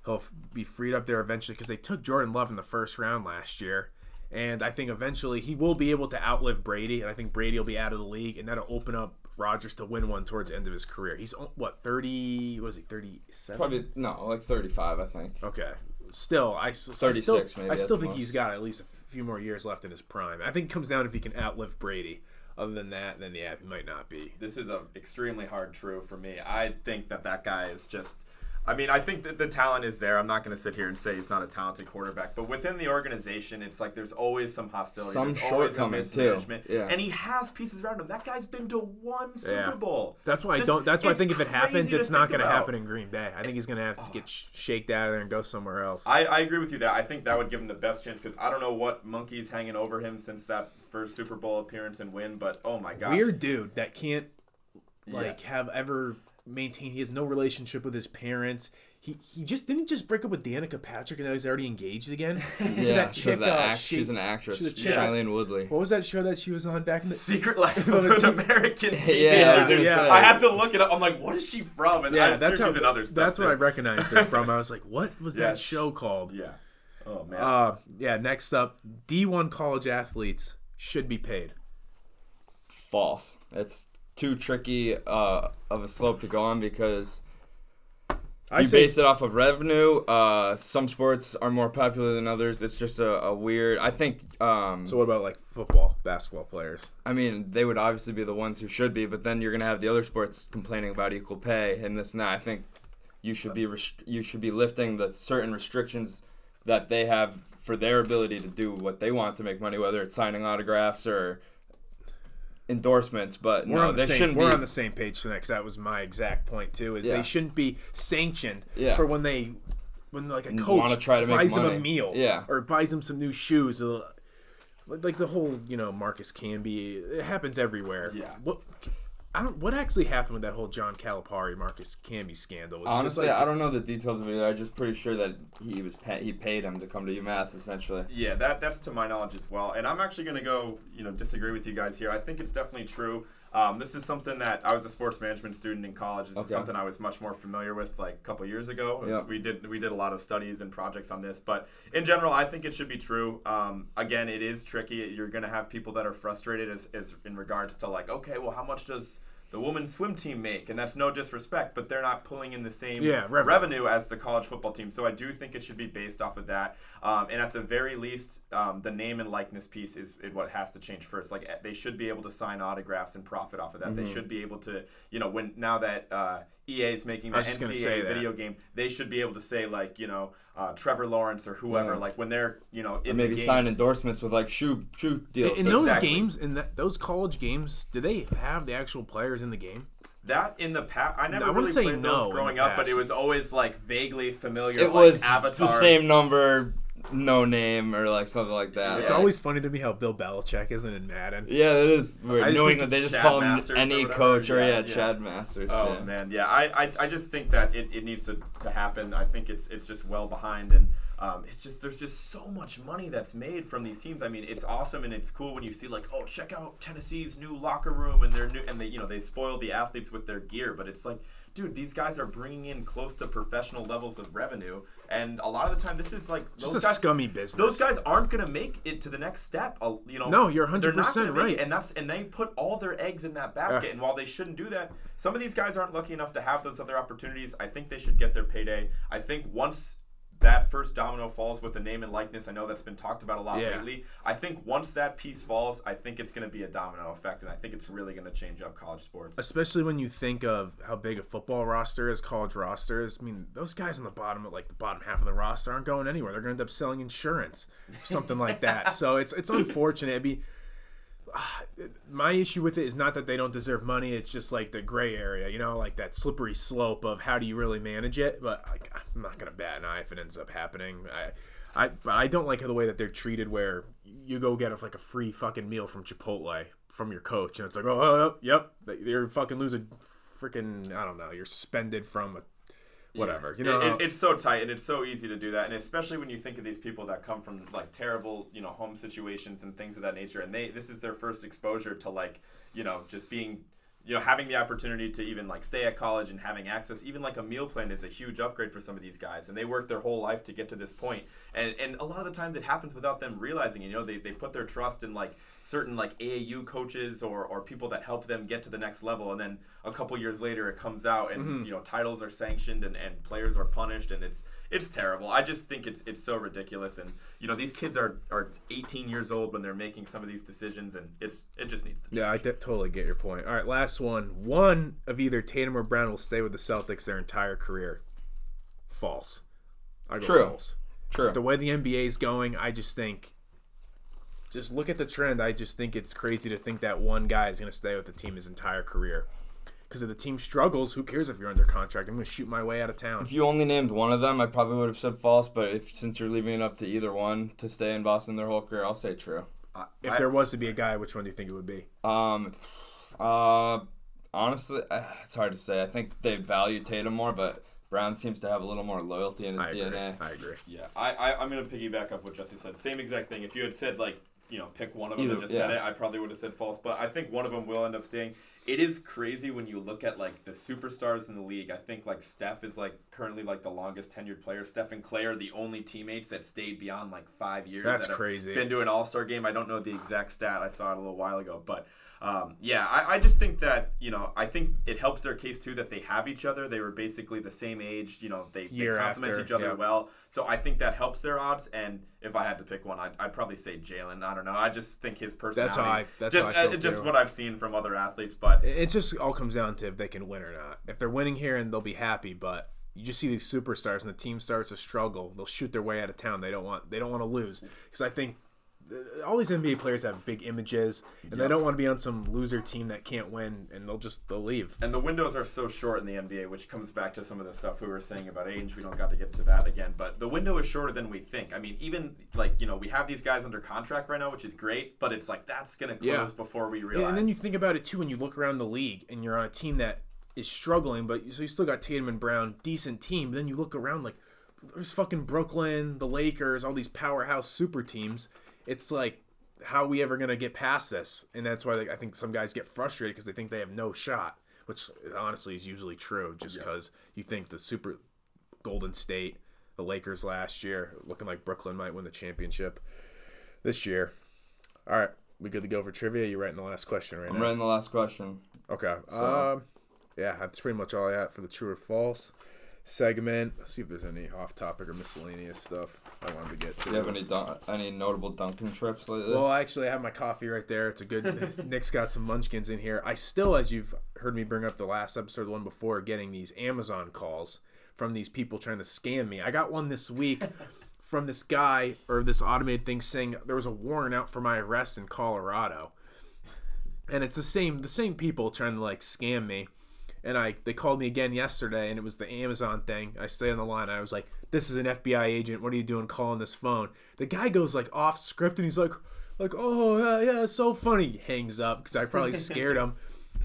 he'll f- be freed up there eventually because they took Jordan Love in the first round last year, and I think eventually he will be able to outlive Brady, and I think Brady will be out of the league, and that'll open up Rodgers to win one towards the end of his career. He's oh, what 30? Was he? 37? Probably no, like thirty-five, I think. Okay. Still, I, s- I 36 still, maybe I still think most. he's got at least a few more years left in his prime. I think it comes down if he can outlive Brady. Other than that, then yeah, he might not be. this is a extremely hard true for me. I think that that guy is just. I mean, I think that the talent is there. I'm not going to sit here and say he's not a talented quarterback, but within the organization, it's like there's always some hostility. Some there's always a shortcomings, too. mismanagement, Yeah. and he has pieces around him. That guy's been to one Super Yeah. Bowl. That's why I don't. That's why I think if it happens, it's not going to happen in Green Bay. I think he's going to have to get sh- shaked out of there and go somewhere else. I, I agree with you that I think that would give him the best chance because I don't know what monkey's hanging over him since that first Super Bowl appearance and win, but oh my god, Weird dude that can't like have ever maintained. He has no relationship with his parents. He he just didn't he just break up with Danica Patrick and now he's already engaged again. to Yeah. that so chick. the uh, act- she- she's an actress. she's a chick. Shailene Woodley. What was that show that she was on back in the? Secret Life Of of a an American Teenager. Yeah, I dude. say. I had to look it up. I'm like, what is she from? And Yeah, I, that's she's how. in other stuff. That's what. I recognized her from. I was like, what was Yeah, that show called? Yeah. Oh man. Uh, yeah. Next up, D1 college athletes should be paid. False. It's too tricky uh, of a slope to go on because I you say base it off of revenue. Uh, some sports are more popular than others. It's just a, a weird. I think. Um, So what about like football, basketball players? I mean, they would obviously be the ones who should be, but then you're gonna have the other sports complaining about equal pay and this and that. I think you should be rest- you should be lifting the certain restrictions that they have for their ability to do what they want to make money, whether it's signing autographs or endorsements. But We're no, on the they same. shouldn't We're be. on the same page tonight 'cause that was my exact point too. Is Yeah. they shouldn't be sanctioned Yeah. for when they when like a coach to buys them a meal, Yeah. or buys them some new shoes. uh, Like the whole you know Marcus Camby. It happens everywhere. Yeah. What I don't. What actually happened with that whole John Calipari Marcus Camby scandal? Was Honestly, like- I don't know the details of it. I'm just pretty sure that he was pay- he paid him to come to UMass essentially. Yeah, that that's to my knowledge as well. And I'm actually going to go, you know, disagree with you guys here. I think it's definitely true. Um, this is something that I was a sports management student in college. This is something I was much more familiar with like a couple years ago. Was- Yeah. We did we did a lot of studies and projects on this, but in general, I think it should be true. Um, again, it is tricky. You're going to have people that are frustrated as, as in regards to like, okay, well, how much does the women's swim team make, and that's no disrespect, but they're not pulling in the same Yeah, revenue. revenue as the college football team. So I do think it should be based off of that. Um, and at the very least, um, the name and likeness piece is, is what has to change first. Like they should be able to sign autographs and profit off of that. Mm-hmm. They should be able to, you know, when now that uh, EA is making the was just gonna say NCAA video game, they should be able to say like, you know, uh, Trevor Lawrence or whoever, Yeah. like when they're, you know, in Or maybe the game. sign endorsements with like shoe shoe deals. In those Exactly. games, in that, those college games, do they have the actual players in the game? That in the past, I never I wanna really say played no those growing up, but it was always like vaguely familiar. it like was avatars. the same number, no name or like something like that. It's Yeah. always funny to me how Bill Belichick isn't in Madden. Yeah, it is weird. I just New England, they just Chad call him Masters or any whatever. coach or Yeah, yeah, yeah. Chad Masters. Oh yeah. man, yeah. I, I, I just think that it, it needs to, to happen. I think it's it's just well behind and um, it's just there's just so much money that's made from these teams. I mean, it's awesome and it's cool when you see like, oh, check out Tennessee's new locker room and their new and they you know they spoil the athletes with their gear, but it's like, dude, these guys are bringing in close to professional levels of revenue, and a lot of the time this is like Just those a guys, scummy business. Those guys aren't gonna make it to the next step. uh, You know, No, you're they're 100% gonna it, right. and that's and they put all their eggs in that basket. Yeah. And while they shouldn't do that, some of these guys aren't lucky enough to have those other opportunities. I think they should get their payday. I think once that first domino falls with the name and likeness, I know that's been talked about a lot Yeah. lately. I think once that piece falls, I think it's going to be a domino effect, and I think it's really going to change up college sports. Especially when you think of how big a football roster is, college rosters. I mean, those guys on the bottom, like the bottom half of the roster, aren't going anywhere. They're going to end up selling insurance, something like that. So it's it's unfortunate. My issue with it is not that they don't deserve money. It's just like the gray area, you know, like that slippery slope of how do you really manage it. But like, I'm not to bat an eye if it ends up happening. I, I, but I don't like the way that they're treated. Where you go get a, like a free fucking meal from Chipotle from your coach, and it's like, oh, oh, oh, yep, you're fucking losing, freaking, I don't know, you're suspended from a whatever. You know, It- it- it's so tight and it's so easy to do that, and especially when you think of these people that come from like terrible, you know, home situations and things of that nature, and they this is their first exposure to like, you know, just being, you know, having the opportunity to even like stay at college and having access, even like a meal plan is a huge upgrade for some of these guys, and they work their whole life to get to this point, and and a lot of the times it happens without them realizing, you know, they they put their trust in like certain like AAU coaches or, or people that help them get to the next level and then a couple years later it comes out and mm-hmm. you know titles are sanctioned and, and players are punished and it's it's terrible. I just think it's it's so ridiculous and you know these kids are, are 18 years old when they're making some of these decisions and it's it just needs to Yeah, I de- totally get your point. All right, last one. One of either Tatum or Brown will stay with the Celtics their entire career. False. I go True. false. True. The way the NBA is going, I just think. Just look at the trend. I just think it's crazy to think that one guy is going to stay with the team his entire career. Because if the team struggles, who cares if you're under contract? I'm going to shoot my way out of town. If you only named one of them, I probably would have said false. But if since you're leaving it up to either one to stay in Boston their whole career, I'll say true. If there was to be a guy, which one do you think it would be? Um, uh, honestly, uh, it's hard to say. I think they value Tatum more, but Brown seems to have a little more loyalty in his I. DNA. I agree. Yeah, I, I I'm gonna piggyback up what Jesse said. Same exact thing. If you had said like you know pick one of them Either- and just said it, I probably would have said false. But I think one of them will end up staying. It is crazy when you look at like the superstars in the league. I think like Steph is like currently like the longest tenured player. Steph and Clay are the only teammates that stayed beyond like five years. That's that crazy. Been to an All Star game. I don't know the exact stat. I saw it a little while ago, but. Um, yeah, I, I just think that you know I think it helps their case too that they have each other. They were basically the same age. You know they, they complement after, each other yeah. well. So I think that helps their odds. And if I had to pick one, I'd, I'd probably say Jalen. I don't know. I just think his personality. how I- that's just how I feel, uh, just what I've seen from other athletes. But It just all comes down to if they can win or not. If they're winning here and they'll be happy, but you just see these superstars and the team starts to struggle, they'll shoot their way out of town. They don't want they don't want to lose because I think all these NBA players have big images and they don't want to be on some loser team that can't win and they'll just they'll leave. and the windows are so short in the NBA, which comes back to some of the stuff we were saying about age. We don't got to get to that again, but the window is shorter than we think. I mean, even like you know, we have these guys under contract right now, which is great, but it's like that's gonna close Yeah. before we Yeah, realize. and then you think about it too when you look around the league and you're on a team that is struggling, but so you still got Tatum and Brown, decent team. But then you look around like there's fucking Brooklyn, the Lakers, all these powerhouse super teams. It's like how are we ever gonna get past this? And that's why like, I think some guys get frustrated because they think they have no shot, which honestly is usually true. Just because you think the super Golden State, the Lakers last year, looking like Brooklyn might win the championship this year. All right, We good to go for trivia? You're writing the last question right I'm now? writing the last question. Okay. So- Um, yeah, that's pretty much all I got for the true or false segment. Let's see if there's any off-topic or miscellaneous stuff I wanted to get to. Do you have any dun- any notable Dunkin' trips lately? Well, I actually, I have my coffee right there. It's a good. Nick's got some munchkins in here. I still, as you've heard me bring up the last episode, the one before, getting these Amazon calls from these people trying to scam me. I got one this week from this guy or this automated thing saying there was a warrant out for my arrest in Colorado, and it's the same the same people trying to like scam me. And I they called me again yesterday, and it was the Amazon thing. I stayed on the line. I was like, "This is an FBI agent. What are you doing calling this phone?" The guy goes like off script, and he's like, "Like, oh yeah, yeah, it's so funny." He hangs up because I probably scared him.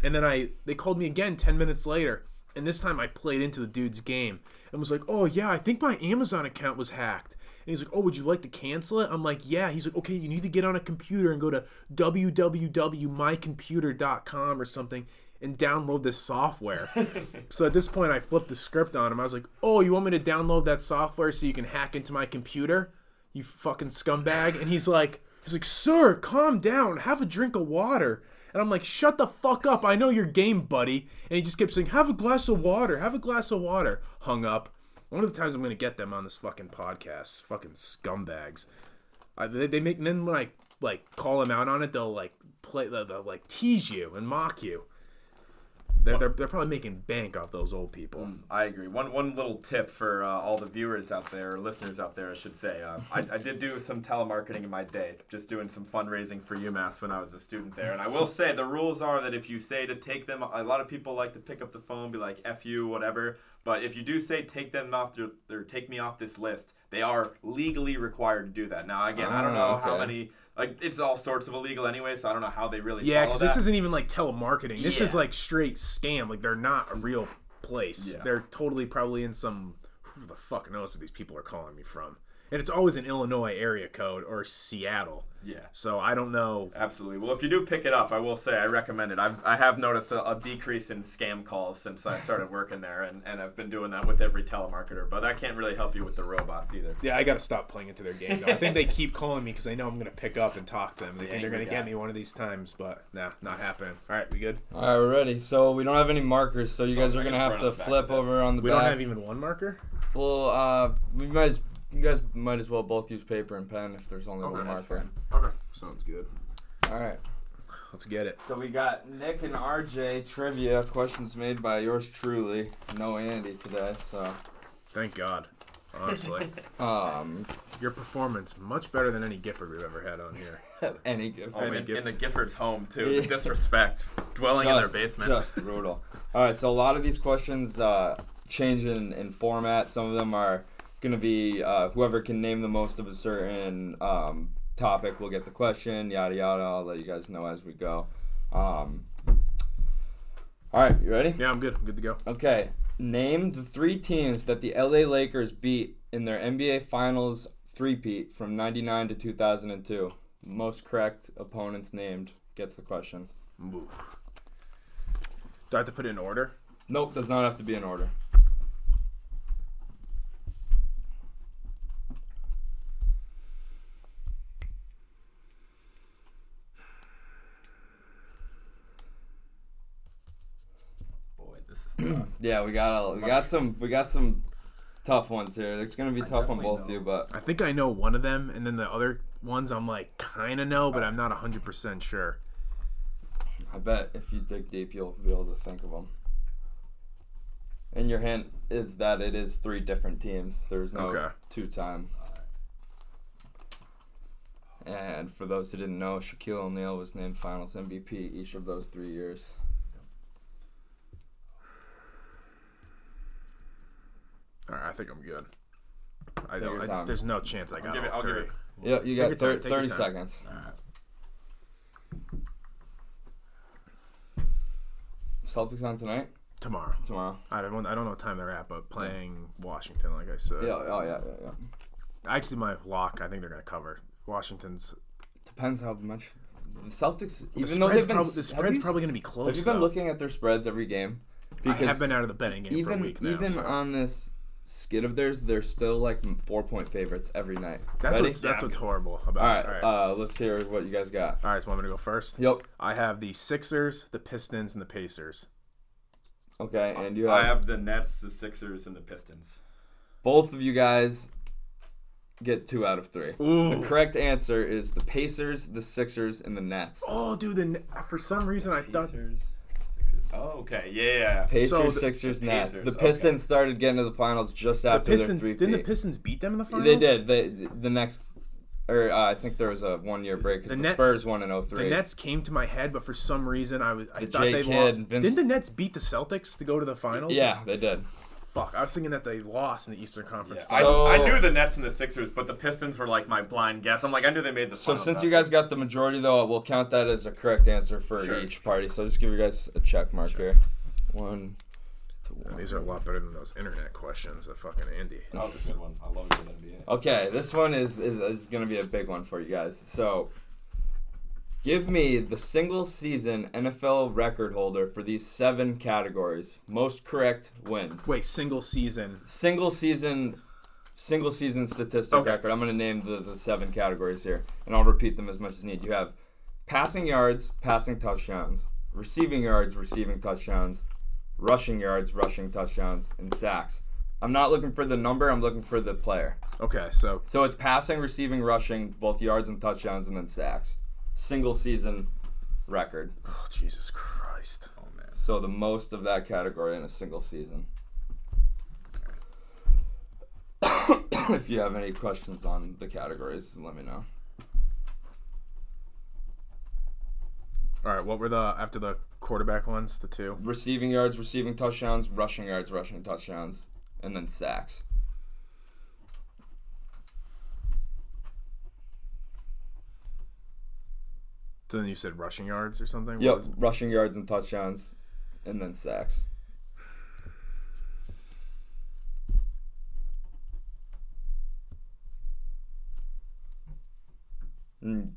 And then I they called me again ten minutes later, and this time I played into the dude's game and was like, "Oh yeah, I think my Amazon account was hacked." And he's like, "Oh, would you like to cancel it?" I'm like, "Yeah." He's like, "Okay, you need to get on a computer and go to www.mycomputer.com or something and download this software." so at this point, I flipped the script on him. I was like, "Oh, you want me to download that software so you can hack into my computer? You fucking scumbag!" And he's like, "He's like, sir, calm down. Have a drink of water." And I'm like, shut the fuck up. I know your game, buddy. And he just kept saying, have a glass of water. Have a glass of water. Hung up. One of the times I'm going to get them on this fucking podcast. Fucking scumbags. I, they, they make, and then when I, like, call them out on it, they'll, like, play, they'll, they'll like, tease you and mock you. They're, they're, they're probably making bank off those old people. I agree. One one little tip for uh, all the viewers out there, or listeners out there, I should say. Uh, I, I did do some telemarketing in my day, just doing some fundraising for UMass when I was a student there. And I will say the rules are that if you say to take them, a lot of people like to pick up the phone, be like "f you," whatever. But if you do say take them off their, or take me off this list, they are legally required to do that. Now again, I don't ah, know Oh, how many. Like it's all sorts of illegal anyway, so I don't know how they really. Yeah, because this isn't even like telemarketing. This is like straight scam. Like they're not a real place. Yeah. They're totally probably in some who the fuck knows where these people are calling me from. And it's always an Illinois area code or Seattle. Yeah. So I don't know. Absolutely. Well, if you do pick it up, I will say I recommend it. I've, I have noticed a, a decrease in scam calls since I started working there, and, and I've been doing that with every telemarketer. But that can't really help you with the robots either. Yeah, I got to stop playing into their game. Though. I think they keep calling me because they know I'm going to pick up and talk to them. They The think they're going to get me one of these times, but nah, not happening. All right, we good? All right, we're ready. So we don't have any markers, so you guys are gonna have to on the back flip over on the We back. don't have even one marker. Well, uh, we might. As, you guys might as well both use paper and pen if there's only one Okay, that's marker. Okay, sounds good. All right. Let's get it. So we got Nick and RJ trivia questions made by yours truly. No Andy today, so Thank God. Honestly, um, your performance much better than any Gifford we've ever had on here. any gift. Oh, Any in, gift- in the Gifford's home too. Yeah. The disrespect, dwelling in their basement. Just brutal. All right, so a lot of these questions uh, change in, in format. Some of them are going to be uh, whoever can name the most of a certain um, topic will get the question, yada yada. I'll let you guys know as we go. Um, all right, you ready? Yeah, I'm good. I'm good to go. Okay. Name the three teams that the LA Lakers beat in their NBA Finals three-peat from 99 to 2002. Most correct opponents named gets the question. Ooh. Do I have to put it in order? Nope, does not have to be in order. Yeah, we got a, we got some we got some tough ones here. It's gonna be I tough on both of you, but I think I know one of them, and then the other ones I'm like kind of know, but I'm not 100% sure. I bet if you dig deep, you'll be able to think of them. And your hint is that it is three different teams. There's no Okay. two time. And for those who didn't know, Shaquille O'Neal was named Finals MVP each of those three years. All right, I think I'm good. I Take your don't. I, time. there's no chance I got give it- all I'll give three. it- Yeah, you Take got your thir- time, take your 30 time. seconds. All right. Celtics on tonight? Tomorrow. Tomorrow. I don't. I don't know what time they're at, but playing Washington, like I said. Yeah, oh yeah, yeah, yeah. Actually, my lock. I think they're gonna cover Washington's. Depends how much the Celtics The even though spread's, they've been prob- the have spread's you- probably gonna be close. Have you been though. looking at their spreads every game? I have been out of the betting game for a even week now. even so. on this skid of theirs, they're still like four point favorites every night. That's Ready? what's that's what's horrible about. All it. All right. Uh, let's hear what you guys got. All right. So I'm gonna go first? Yep. I have the Sixers, the Pistons, and the Pacers. Okay, and you have, I have the Nets, the Sixers, and the Pistons. both of you guys get two out of three. Ooh. The correct answer is the Pacers, the Sixers, and the Nets. Oh, dude. The for some reason I thought Pacers, Sixers. Oh, okay. Yeah, yeah. yeah. Pacers, So the- Sixers, the Nets. Pacers, The okay. Pistons started getting to the finals just the after Pistons their didn't the. Pistons beat them in the finals. They did. They, the next, or uh, I think there was a one year break because The the, Net- Spurs won in 03. The Nets came to my head, but for some reason I was I The thought J they Kidd, lost. Vince- Didn't the Nets beat the Celtics to go to the finals? Yeah, they did. Fuck, I was thinking that they lost in the Eastern Conference. I, So- I knew the Nets and the Sixers, but the Pistons were like my blind guess. I'm like, I knew they made the So since you guys got the majority, though, we'll count that as a correct answer for Sure. each party. So just give you guys a check mark here. One to one. These are a lot better than those internet questions that fucking Andy. Oh, that's a good one. I love a good NBA. Okay, this one is, is is gonna be a big one for you guys. So, give me the single season NFL record holder for these seven categories. Most correct wins. Wait, single season. Single season, single season statistic Okay. record. I'm gonna name the the seven categories here, and I'll repeat them as much as need. You have passing yards, passing touchdowns, receiving yards, receiving touchdowns, rushing yards, rushing touchdowns, and sacks. I'm not looking for the number. I'm looking for the player. Okay, so So it's passing, receiving, rushing, both yards and touchdowns, and then sacks. Single season record. oh, Jesus Christ. Oh man. So the most of that category in a single season. if you have any questions on the categories, let me know. All right, what were the after the quarterback ones? The two. Receiving yards, receiving touchdowns, rushing yards, rushing touchdowns, and then sacks. So then you said rushing yards or something. Yep, rushing yards and touchdowns, and then sacks. Mm,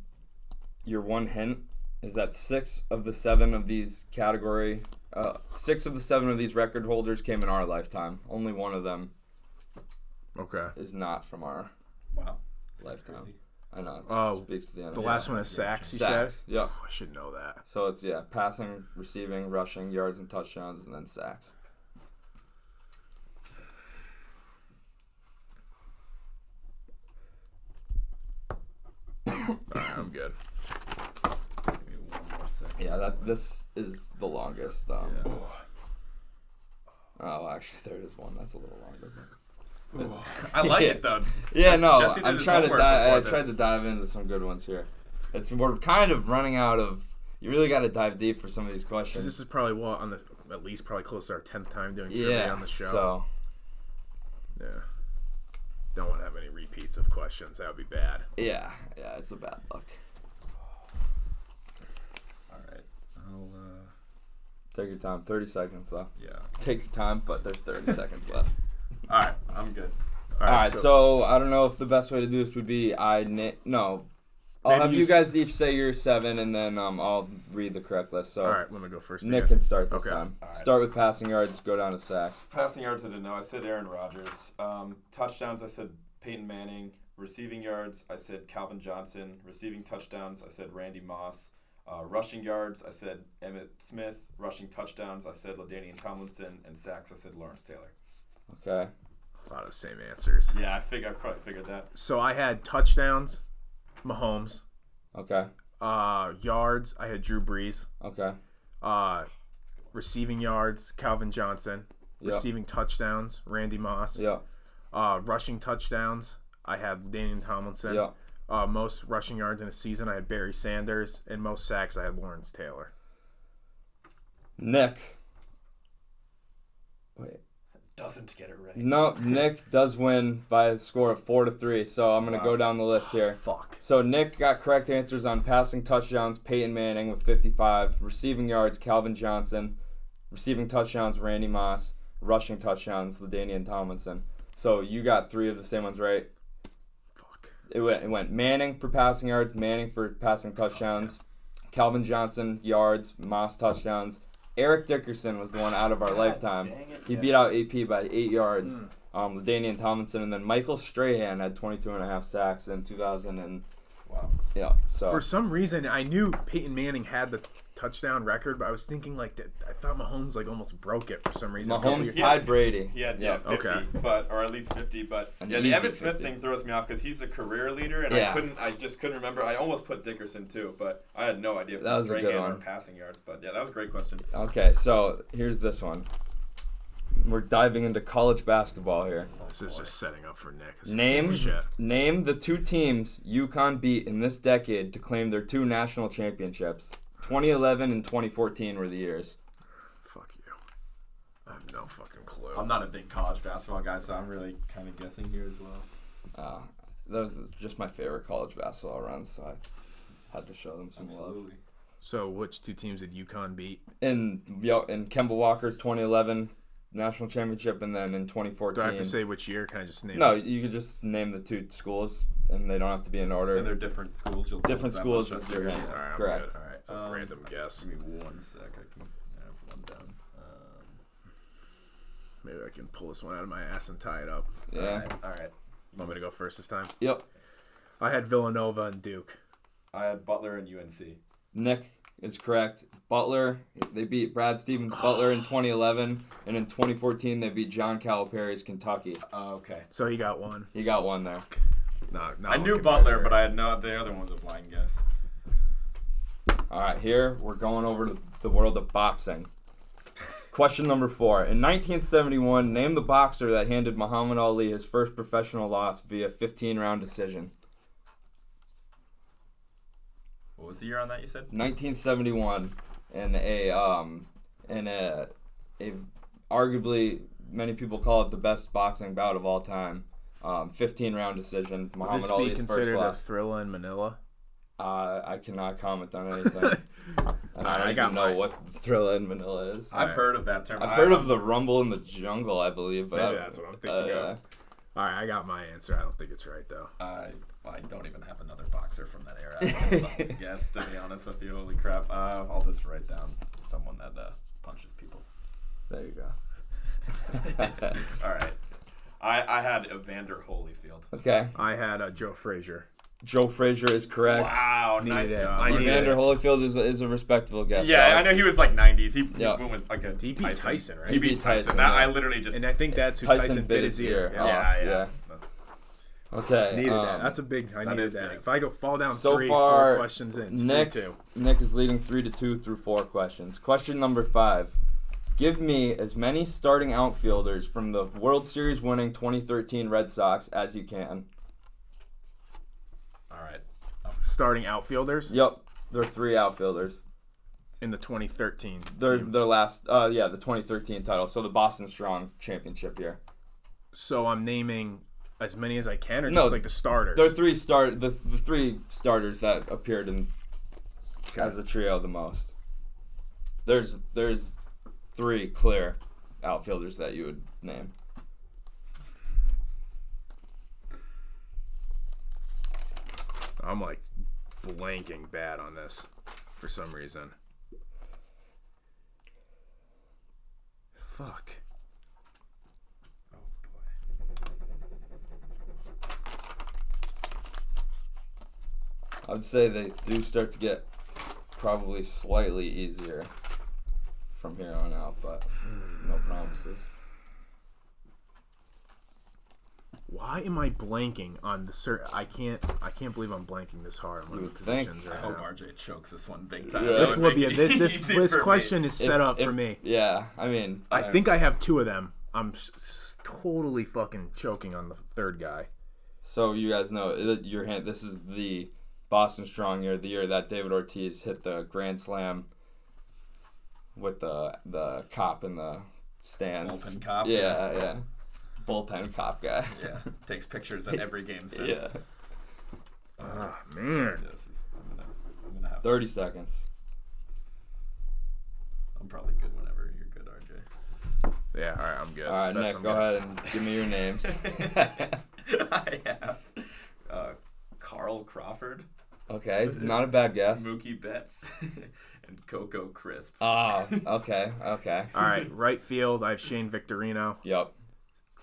Your one hint is that six of the seven of these category, uh, six of the seven of these record holders came in our lifetime. Only one of them Okay. is not from our Wow. lifetime. I know. It Oh, speaks to the end. The last one is sacks. You sacks. said. Yep. Oh, I should know that. So it's yeah, passing, receiving, rushing, yards and touchdowns, and then sacks. All right, I'm good. Give me one more second. Yeah, that this is the longest. Um, Yeah. Oh, actually, there is one that's a little longer. I like it though. Yeah, no, I'm trying to dive. I tried to dive into some good ones here. It's we're kind of running out of. You really got to dive deep for some of these questions. this is probably what on the at least probably close to our tenth time doing trivia yeah. on the show. So Yeah. Don't want to have any repeats of questions. That would be bad. yeah, yeah, it's a bad luck. All right. I'll. Uh, Take your time. Thirty seconds left. yeah. Take your time, but there's thirty seconds left. All right. I'm good. All right, so, I don't know if the best way to do this would be I na- no. I'll have you you s- guys each say your seven, and then um, I'll read the correct list. So all right, let me go first. Nick again. can start this Okay. time. All right. Start with passing yards, go down to sacks. Passing yards, I didn't know. I said Aaron Rodgers. Um, touchdowns, I said Peyton Manning. Receiving yards, I said Calvin Johnson. Receiving touchdowns, I said Randy Moss. Uh, rushing yards, I said Emmitt Smith. Rushing touchdowns, I said LaDainian Tomlinson. And sacks, I said Lawrence Taylor. Okay. A lot of the same answers. Yeah, I fig- I probably figured that. So I had touchdowns, Mahomes. Okay. Uh, yards, I had Drew Brees. Okay. Uh, receiving yards, Calvin Johnson. Yep. Receiving touchdowns, Randy Moss. Yeah. Uh, rushing touchdowns, I had Daniel Tomlinson. Yeah. Uh, most rushing yards in a season, I had Barry Sanders, and most sacks, I had Lawrence Taylor. Nick. Wait. Doesn't get it right. No, Nick does win by a score of four to three. So I'm gonna go down the list here. Fuck. So Nick got correct answers on passing touchdowns, Peyton Manning with 55, receiving yards, Calvin Johnson, receiving touchdowns, Randy Moss, rushing touchdowns, LaDainian Tomlinson. So you got three of the same ones right. Fuck. It went, it went Manning for passing yards, Manning for passing touchdowns, Calvin Johnson yards, Moss touchdowns, Eric Dickerson was the one out of our God lifetime. it, He yeah. beat out AP by eight yards. Mm. Um, Danian Tomlinson and then Michael Strahan had 22 and a half sacks in 2000 and Wow. yeah. So For some reason, I knew Peyton Manning had the touchdown record, but I was thinking like that. I thought Mahomes like almost broke it for some reason. a couple Mahomes years- Yeah. tied Brady. He had yeah, 50, Okay. but or at least 50. But An yeah, the easy Evan Smith 50. thing throws me off because he's a career leader, and Yeah. I couldn't, I just couldn't remember. I almost put Dickerson too, but I had no idea if That was was a good or one. passing yards. But yeah, that was a great question. Okay, so here's this one. We're diving into college basketball here. This is just setting up for Nick. It's Name name the two teams UConn beat in this decade to claim their two national championships. 2011 and 2014 were the years. Fuck you. I have no fucking clue. I'm not a big college basketball guy, so I'm really kind of guessing here as well. Uh, those are just my favorite college basketball runs, so I had to show them some love. So, which two teams did UConn beat? In yo, in Kemba Walker's 2011 national championship, and then in 2014. Do I have to say which year? Can I just name No, it? you could just name the two schools, and they don't have to be in order. And they're different schools. You'll Different schools much, with that's different- your- All right, Correct. good. All right. It's a um, random guess. Give me one sec. I can have one down. Um, Maybe I can pull this one out of my ass and tie it up. yeah. All right. All right. Want me to go first this time? Yep. I had Villanova and Duke. I had Butler and UNC. Nick is correct. Butler, they beat Brad Stevens Butler in 2011, and in 2014 they beat John Calipari's Kentucky. Oh, okay. So he got one. He got one there. Not, not I knew Butler, better. but I had no. The other one's a blind guess. All right, here we're going over to the world of boxing. Question number four. In 1971, name the boxer that handed Muhammad Ali his first professional loss via 15 round decision. What was the year on that? You said. 1971, in a um, in a, a arguably many people call it the best boxing bout of all time. Um, 15 round decision. Muhammad Would Muhammad this be Ali's first considered a thriller in Manila? Uh, I cannot comment on anything. and I Alright, don't I got even know mine. what Thriller in Manila is. I've Alright. heard of that term. I've I- heard of I'm- the Rumble in the Jungle, I believe, but Maybe I- that's what I'm thinking uh, of. All right, I got my answer. I don't think it's right though. I I don't even have another boxer from that era. I don't know if I can guess to be honest with you. Holy crap! Uh, I'll just write down someone that uh, punches people. There you go. All right. I I had Evander Holyfield. Okay, I had uh, Joe Frazier. Joe Frazier is correct. Wow, Needed nice it. job. I Evander it. Holyfield is a, is a respectable guess. Yeah, right? I know he was like 90s. He, Yeah. he went with like a He beat Tyson, right? He beat Tyson. Tyson, That, yeah. I literally just And I think that's who Tyson Tyson, bit his ear. off, yeah, yeah. yeah. Okay. Needed um, that. That's a big. I needed that. big. If I go fall down So three, far, four questions in, it's Nick- three two. Nick is leading three to two through four questions. Question number five. Give me as many starting outfielders from the World Series winning 2013 Red Sox as you can. All right. Starting outfielders Yep, there are three outfielders. in the 2013. Their team. their last, uh, yeah, the 2013 title. So the Boston Strong championship year. So I'm naming as many as I can, or No, just like the starters. There are three start the the three starters that appeared in as a trio the most. There's there's three clear outfielders that you would name. I'm like blanking bad on this for some reason. Fuck. Oh boy. I would say they do start to get probably slightly easier from here on out, but no promises. Why am I blanking on the cert? I can't. I can't believe I'm blanking this hard on one You of the would think. positions I hope now. RJ chokes this one big time. Yeah. This would be a, this this this for me. question is set If- up for me. Yeah, I mean, I think I have two of them. I'm s- s- totally fucking choking on the third guy. so. You guys know uh, your hand. This is the Boston Strong year, the year that David Ortiz hit the grand slam with the the cop in the stands. Bullpen cop, Yeah, yeah. Bullpen cop guy. Yeah, takes pictures at every game since. yeah. Ah man. This is, I'm gonna, I'm gonna have. Thirty seconds. I'm probably good whenever you're good, RJ. Yeah. All right. I'm good. All right, Nick, I'm go good. ahead and give me your names. I have uh, Carl Crawford, okay, not a bad guess. Mookie Betts, and Coco Crisp. Oh, okay, okay. All right, right field, I have Shane Victorino. Yep,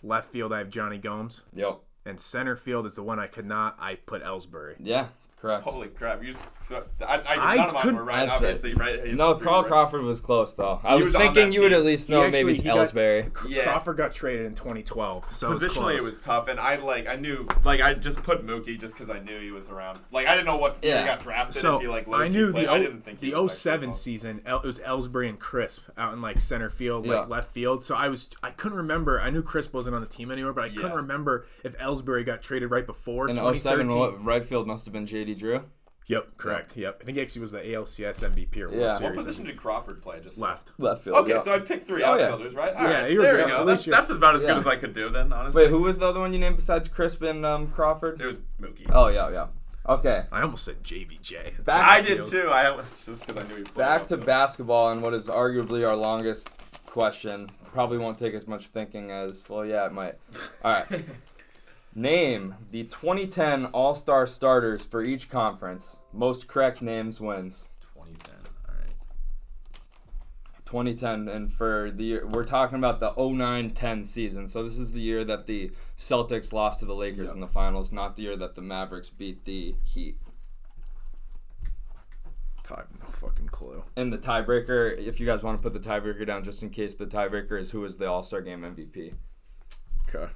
Left field, I have Jonny Gomes. yep. And center field is the one I could not. I put Ellsbury. Yeah, correct. Holy crap! You just so, I, I, I none of mine couldn't- were right. That's it. Right? He's No, Carl right. Crawford was close though. I was, was thinking that you would at least know actually- maybe he got- Ellsbury. Yeah. Crawford got traded in 2012, so it was Positionally, close. it was tough, and I like I knew like I just put Mookie just because I knew he was around. Like I didn't know what Yeah. he got drafted. So if he like I knew played. the I o- didn't think the 07 season. El- it was Ellsbury and Crisp out in like center field, like Yeah. left field. So I was I couldn't remember. I knew Crisp wasn't on the team anymore, but I couldn't Yeah. remember if Ellsbury got traded right before In 2013. 07, right field must have been JD Drew. Yep, correct. Yep, I think he actually was the ALCS MVP or World Yeah. What Series. position did Crawford play? Just Left. Left field. Okay, yeah. so I picked three Oh, yeah. outfielders, right? All Yeah, right, you were there good. we At go. least That's, you're- that's about as Yeah. good as I could do then, honestly. Wait, who was the other one you named besides Crisp and um, Crawford? It was Mookie. Oh yeah, yeah. Okay, I almost said JVJ. in Back- I did field. too. I just because I knew he played. back to outfield. basketball and what is arguably our longest question. Probably won't take as much thinking as well. Yeah, it might. All right. Name the 2010 All Star starters for each conference. Most correct names wins. 2010. All right. 2010 and for the year we're talking about the 09-10 season so this is the year that the celtics lost to the lakers Yep. in the finals not the year that the mavericks beat the heat have no fucking clue. and the tiebreaker if you guys want to put the tiebreaker down just in case the tiebreaker is who is the all-star game mvp. Okay.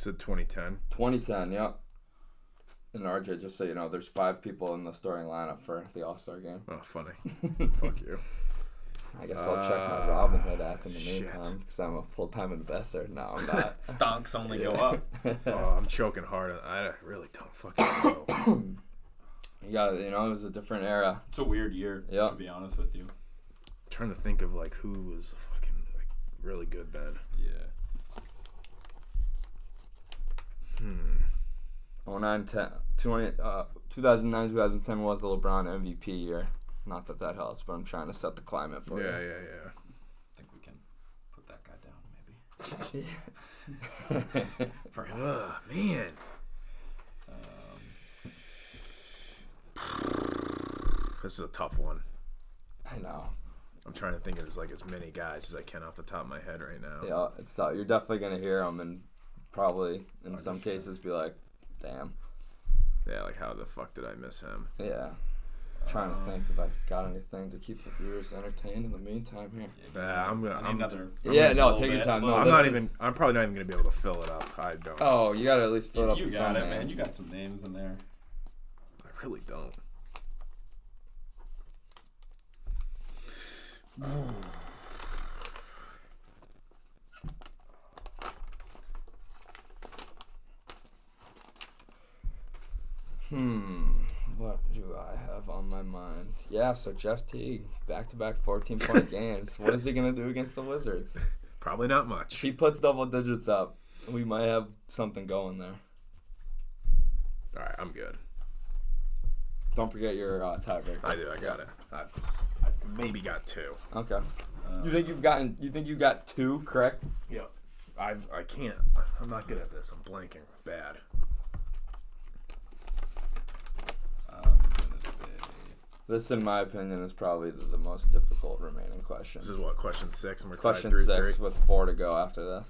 Said 2010. 2010 yep and rj just so you know there's five people in the starting lineup for the all-star game Oh, funny. Fuck you. i guess i'll check my Robinhood app in the shit. meantime because i'm a full-time investor no i'm not Stonks only go up. Oh, I'm choking hard. I really don't fucking know. you got you know it was a different era It's a weird year, Yeah. to be honest with you. trying to think of like who was fucking like really good then. Yeah. Hmm. 09, 10, 20, uh, 2009, 2010 was the LeBron MVP year. Not that that helps, but I'm trying to set the climate for Yeah, you. yeah, yeah. I think we can put that guy down, maybe. Perhaps. Ugh, man. This is a tough one. I know. I'm trying to think of as like as many guys as I can off the top of my head right now. Yeah, it's tough. You're definitely gonna hear them, and probably in some Understand. cases be like, "Damn." Yeah, like how the fuck did I miss him? Yeah. Trying to uh, think if I got anything to keep the viewers entertained in the meantime here. Yeah, I'm gonna. I need I'm, another. Yeah, a no, little take your time. No, I'm not bit. even. I'm probably not even gonna be able to fill it up. I don't. Oh, you gotta at least fill it up You with got some it, man. You got some names in there. I really don't. Hmm. What do I have on my mind? Yeah, so Jeff Teague, back to back 14 point games. What is he going to do against the Wizards? Probably not If much. he puts double digits up, we might have something going there. All right, I'm good. Don't forget your uh, tiebreaker. I do. I got it. I, I maybe got two. Okay. Uh, You think you've gotten? You think you got two correct? Yep. I I can't. I'm not good at this. I'm blanking bad. I'm gonna say. This, in my opinion, is probably the, the most difficult remaining question. This is what question six, and we're Question tied three six three. with four to go after this,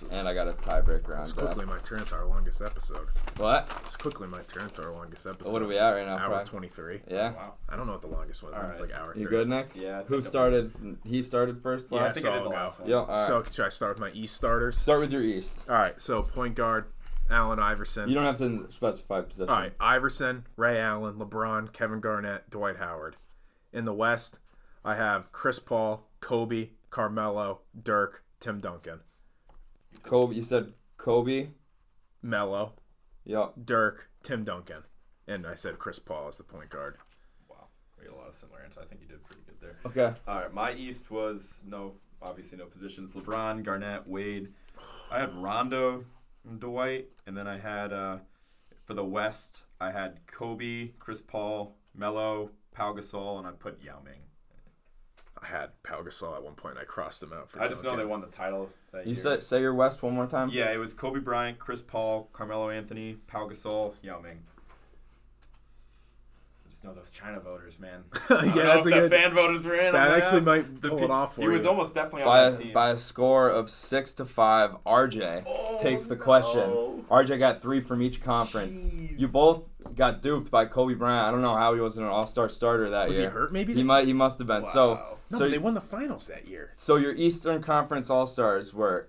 This and I got a tiebreaker on it's quickly my turn to our longest episode. What? It's quickly my turn to our longest episode. What are we at right now? Hour twenty three. Yeah. Oh, wow. I don't know what the longest was. All It's like hour. You 30. good, Nick? Yeah. Who I'm- started? He started first. Yeah, I Last. think I So did the I'll last go. one. Yo, all right. So should I start with my East starters? Start with your East. All right. So point guard, Allen Iverson. You don't have to specify position. All right, Iverson, Ray Allen, LeBron, Kevin Garnett, Dwight Howard. In the West, I have Chris Paul, Kobe, Carmelo, Dirk, Tim Duncan, Kobe. You said Kobe. Mello, Yup. Dirk, Tim Duncan, and I said Chris Paul as the point guard. Wow. We had a lot of similar answers. I think you did pretty good there. Okay. All right, my East was no, obviously no positions. LeBron, Garnett, Wade. I had Rondo, Dwight, and then I had uh, for the West, I had Kobe, Chris Paul, Melo, Pau Gasol, and I put Yao Ming. I had Pau Gasol at one point. I crossed him out for. I just know they won the title that You year. say say your West one more time. Yeah, it was Kobe Bryant, Chris Paul, Carmelo Anthony, Pau Gasol, Yao Ming. I just know those China voters, man. I don't yeah, know that's if a the good. fan voters were in. that I'm actually might The pull pe- it off for He you. was almost definitely on By that a, team. by a score of six to five, RJ Oh, takes the no. question. RJ got three from each conference. Jeez. You both got duped by Kobe Bryant. I don't know how he wasn't an All Star starter that Was year. Was he hurt? Maybe. He might. He must have been. So, no, so but they won the finals that year. So your Eastern Conference All Stars were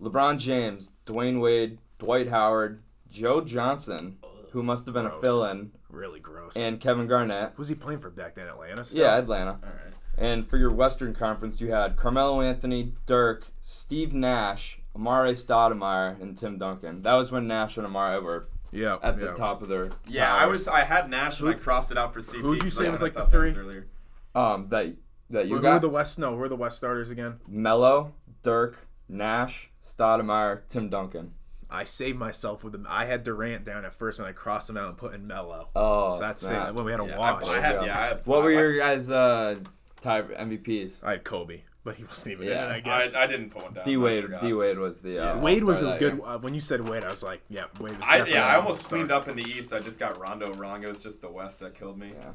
LeBron James, Dwyane Wade, Dwight Howard, Joe Johnson, who must have been a Gross. fill-in, Really gross. and Kevin Garnett. Who's he playing for back then? Atlanta. Still? Yeah, Atlanta. All right. And for your Western Conference, you had Carmelo Anthony, Dirk, Steve Nash, Amare Stoudemire, and Tim Duncan. That was when Nash and Amare were Yeah. at the yeah. top of their. Yeah, I was. I had Nash and I crossed it out for CP. who'd you 'cause say I was, like, the thought that three? earlier. Um, that that you Who were got the West? No, who are the West starters again? Melo, Dirk, Nash, Stoudemire, Tim Duncan. I saved myself with them. I had Durant down at first, and I crossed him out and put in Melo. Oh, so that's snap. it. When we had a Yeah, I, watch, I had. Yeah, I had. What five. were your guys' uh, tie MVPs? I had Kobe, but he wasn't even Yeah. in it. I I, guess. I didn't put one down. D I Wade. D Wade was the. Uh, Yeah. Wade was a good. Uh, when you said Wade, I was like, yeah, Wade was. I, yeah, I almost cleaned up in the East. I just got Rondo wrong. It was just the West that killed me. Yeah.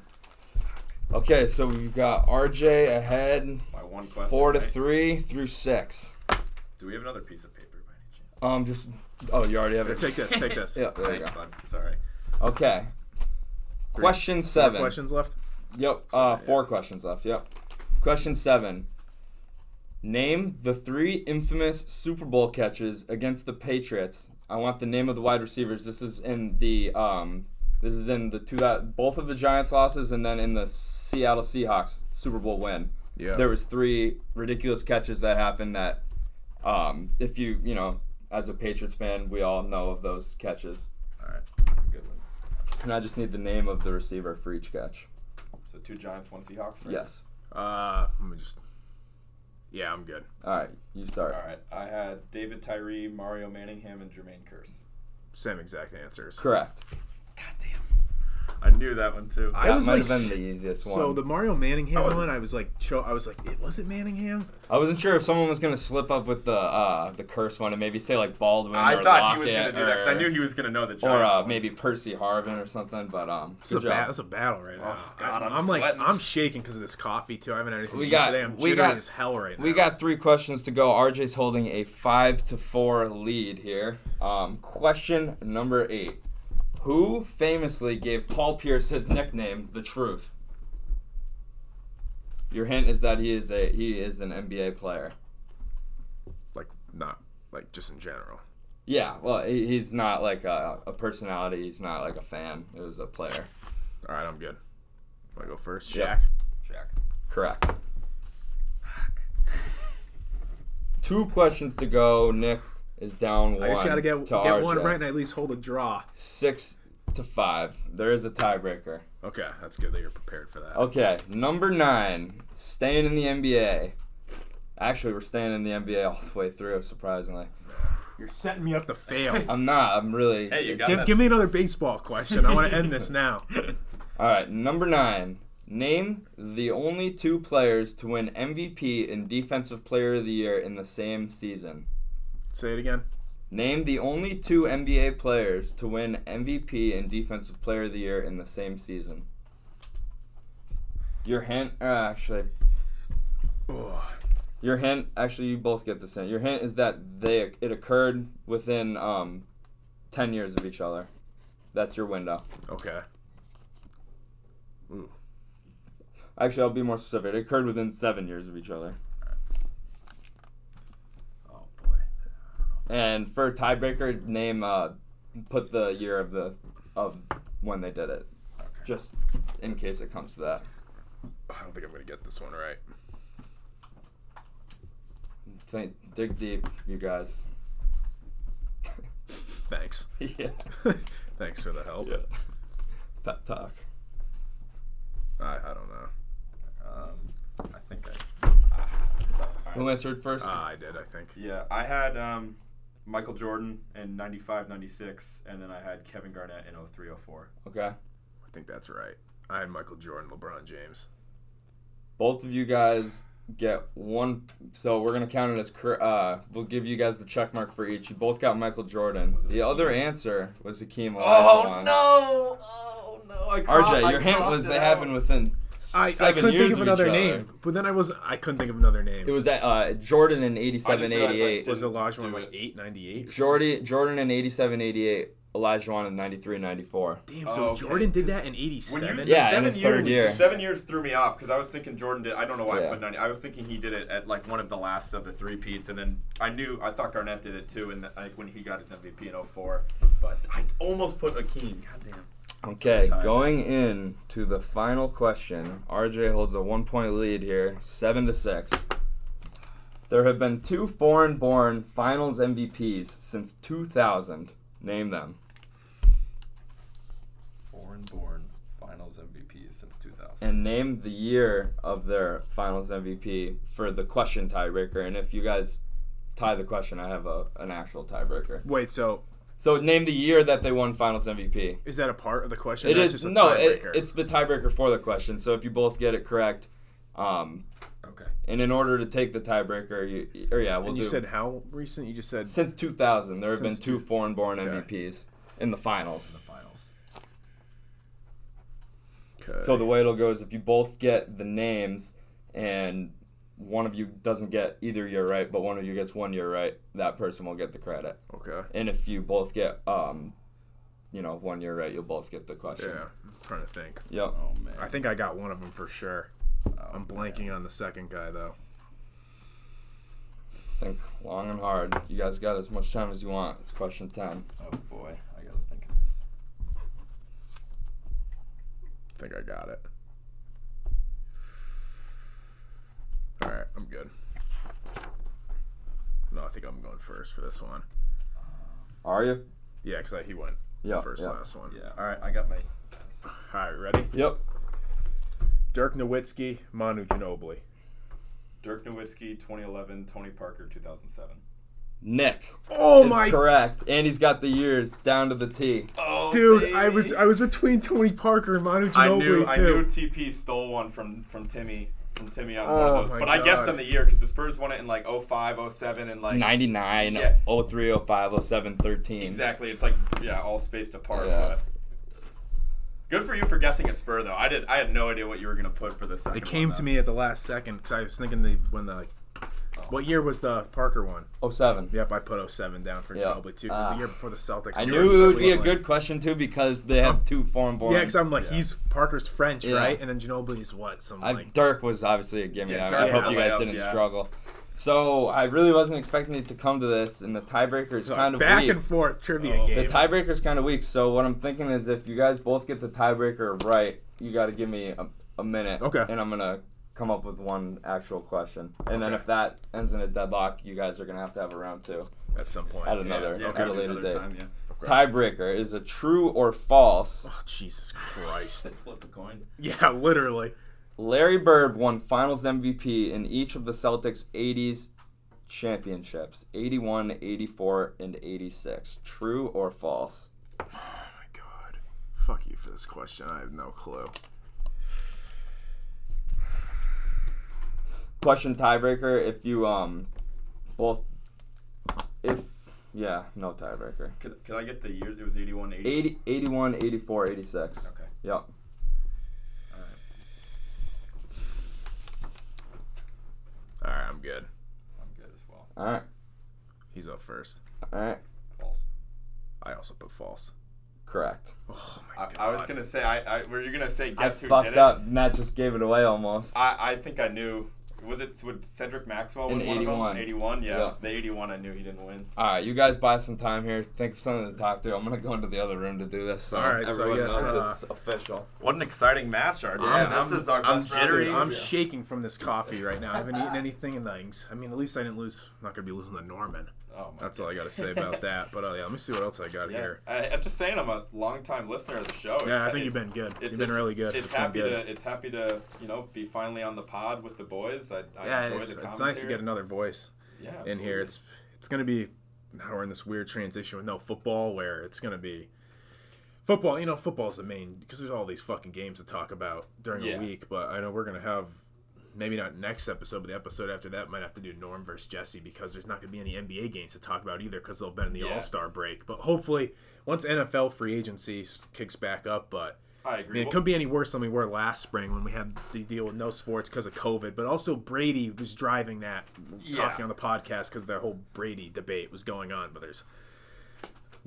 Okay, so we've got RJ ahead, My one question. four to right? three through six. Do we have another piece of paper by any chance? Um, just. Oh, you already have it. take this. Take this. Yeah, there you go. bud. Sorry. Okay. Three- Question Four seven. questions left. Yep. Uh, Sorry, four yeah. questions left. Yep. Question seven. Name the three infamous Super Bowl catches against the Patriots. I want the name of the wide receivers. This is in the um. This is in the two that both of the Giants losses and then in the Seattle Seahawks Super Bowl win. Yeah. There was three ridiculous catches that happened that, um, if you you know as a Patriots fan, we all know of those catches. All right. Good one. And I just need the name of the receiver for each catch. So two Giants, one Seahawks. Right? Yes. Uh, let me just. Yeah, I'm good. All right, you start. All right. I had David Tyree, Mario Manningham, and Jermaine Kearse. Same exact answers. Correct. God damn. I knew that one too. I that was might like, have been the easiest one. so the Mario Manningham was one, I was like, cho- I was like, it was it Manningham? I wasn't sure if someone was gonna slip up with the uh, the Kearse one and maybe say like Baldwin I or thought he was gonna do that because I knew he was gonna know the Giants. or uh, ones. maybe Percy Harvin or something. But um, It's good a job. ba- that's a battle right now. Oh, God, I'm I'm like. I'm shaking because of this coffee too. I haven't had anything We to eat got- today. I'm we jittery got- as hell right now. We got three questions to go. RJ's holding a five to four lead here. Um, question number eight: Who famously gave Paul Pierce his nickname, "The Truth"? Your hint is that he is a he is an NBA player. like not like just in general. Yeah, well, he, he's not like a, a personality. He's not like a fan. It was a player. All right, I'm good. Want to go first? Yep. Shaq. Shaq. Correct. Two questions to go. Nick is down one. I just gotta get to get one right and at least hold a draw. Six to five. There is a tiebreaker. Okay, that's good that you're prepared for that. Okay, number nine. Staying in the NBA. Actually, we're staying in the NBA all the way through. Surprisingly, You're setting me up to fail. I'm not. I'm really. Hey, you got give, that. give me another baseball question. I want to end this now. All right, number nine. Name the only two players to win MVP and Defensive Player of the Year in the same season. Say it again. Name the only two NBA players to win MVP and Defensive Player of the Year in the same season. Your hint, uh, actually, Oh, your hint, actually, you both get the same. Your hint is that they it occurred within um, ten years of each other. That's your window. okay. Ooh. Actually, I'll be more specific. It occurred within seven years of each other. Oh boy. And for a tiebreaker, name uh, put the year of the of when they did it, just in case it comes to that. I don't think I'm gonna get this one right. Think, dig deep, you guys. Thanks. yeah. Thanks for the help. Yeah. Pep talk. I, I don't know. Um, I think I. That's tough. All Who answered first? Ah, I did. I think. Yeah, I had um, Michael Jordan in 95, 96, and then I had Kevin Garnett in 03, 04. Okay. I think that's right. I had Michael Jordan, LeBron James. Both of you guys get one. So we're gonna count it as. Uh, we'll give you guys the check mark for each. You both got Michael Jordan. The Hakeem? other answer was Hakeem Olajuwon. Oh no! Oh no! I cro- RJ, I your hint was they out. happened within. I, I couldn't think of each another name, but then I was I couldn't think of another name. It was at, uh, Jordan in 87 I just realized I 88. was didn't Olajuwon like it. eight ninety eight? Jordy, Jordan in 87 88. Olajuwon in 93 94. Damn, Oh, so okay, Jordan did that in eighty When you, seven. Yeah, in his years, third year. Seven years threw me off because I was thinking Jordan did. I don't know why Yeah. I put 90. I was thinking he did it at like one of the last of the three peats, and then I knew I thought Garnett did it too, and like when he got his MVP in 04. But I almost put Akeem. God damn. Okay, going in to the final question. RJ holds a one point lead here, seven to six. There have been two foreign-born Finals MVPs since 2000. Name them. Foreign-born Finals MVPs since 2000. And name the year of their Finals MVP for the question tiebreaker. And if you guys tie the question, I have a an actual tiebreaker. Wait, so So name the year that they won Finals MVP. is that a part of the question? It is. Just a no, it, it's the tiebreaker for the question. So if you both get it correct, um, Okay. and in order to take the tiebreaker, you or yeah, we'll and you do said how recent? You just said since 2000 there have been two two- foreign-born Okay. MVPs in the finals. In The finals. okay. So the way it'll go is if you both get the names and one of you doesn't get either year right, but one of you gets one year right, that person will get the credit. okay. And if you both get um, you know, one year right, you'll both get the question. Yeah, I'm trying to think. Yep. Oh man. I think I got one of them for sure. Oh, I'm blanking on the second guy though. Think long and hard. You guys got as much time as you want. It's question 10. Oh boy, I gotta think of this. I think I got it. All right, I'm good. No, I think I'm going first for this one. Are you? Yeah, because he went Yeah. first yeah. last one. Yeah. All right, I got my. All right, ready? Yep. Dirk Nowitzki, Manu Ginobili. Dirk Nowitzki, 2011. Tony Parker, 2007. Nick. Oh is my Correct. And he's got the years down to the T. Oh, dude! I was I was between Tony Parker and Manu I Ginobili knew, too. I knew TP stole one from from Timmy from Timmy on one Oh of those, my but I guessed God. on the year because the Spurs won it in like 05, 07, and like 99, Yeah. 03, 05, 07, 13. exactly. It's like yeah, all spaced apart. Yeah. But good for you for guessing a Spur though. I did. I had no idea what you were gonna put for the second. It came one, to me at the last second because I was thinking the when the like, what year was the Parker one? 07. Yep, I put 07 down for Yeah. Ginobili too. 'cause it was Ah. the year before the Celtics. I knew it would be a settling. good question too because they have two foreign born. Yeah, because I'm like Yeah. he's Parker's French, Yeah. right? And then Ginobili's what? Some I, like Dirk was obviously a gimme. Yeah, I, Dirk I was hope you guys layup, didn't yeah. struggle. So I really wasn't expecting it to come to this, and the tiebreaker is kind of back weak. and forth trivia Oh. The tiebreaker is kind of weak. So what I'm thinking is, if you guys both get the tiebreaker right, you got to give me a, a minute. Okay. And I'm gonna come up with one actual question, and then if that ends in a deadlock, you guys are gonna have to have a round two. at some point. At another- Yeah, at a later another date. time, yeah. Okay. Tiebreaker is a true or false. Oh Jesus Christ! Flip a coin. yeah, literally. Larry Bird won Finals MVP in each of the Celtics' 80s championships 81, 84, and 86. True or false? Oh my God! Fuck you for this question. I have no clue. Question tiebreaker if you, um, both, if, yeah, no tiebreaker. Could, could I get the years? It was 81, 80. 80, 81, 84, 86. Okay. Yep. All right. All right, I'm good. I'm good as well. All right. He's up first. All right. False. I also put false. Correct. Oh my I, God! I was gonna say. I, I were you gonna say I guess who fucked did up. Matt just gave it away almost. I, I think I knew. Was it would Cedric Maxwell In win one 81. of them? 81. Yeah, Yeah. The 81. I knew he didn't win. All right, you guys buy some time here. Think of something to talk to. I'm gonna go into the other room to do this. So All right, so everyone yes, knows uh, it's official. What an exciting match, RJ. Yeah, this I'm- is our I'm best jittery. Dude, I'm shaking from this coffee right now. I haven't eaten anything in things. I mean, at least I didn't lose. I'm not gonna be losing to Norman. Oh That's all I gotta say about that. But uh, yeah, let me see what else I got Yeah. here. I, I'm just saying, I'm a long-time listener of the show. Yeah, I think you've been good. It's, You've been really good. It's been happy good. to it's happy to you know be finally on the pod with the boys. I, I Yeah, enjoy it's, the it's nice to get another voice yeah, in here. It's it's gonna be now we're in this weird transition with no football where it's gonna be football. You know, football is the main because there's all these fucking games to talk about during Yeah. a week. But I know we're gonna have maybe not next episode, but the episode after that might have to do Norm versus Jesse because there's not gonna be any NBA games to talk about either because they'll been in the Yeah. All Star break. But hopefully, once NFL free agency kicks back up, but. I I mean, it couldn't be any worse than we were last spring when we had the deal with no sports because of COVID. But also, Brady was driving that, Yeah. talking on the podcast because the whole Brady debate was going on. But there's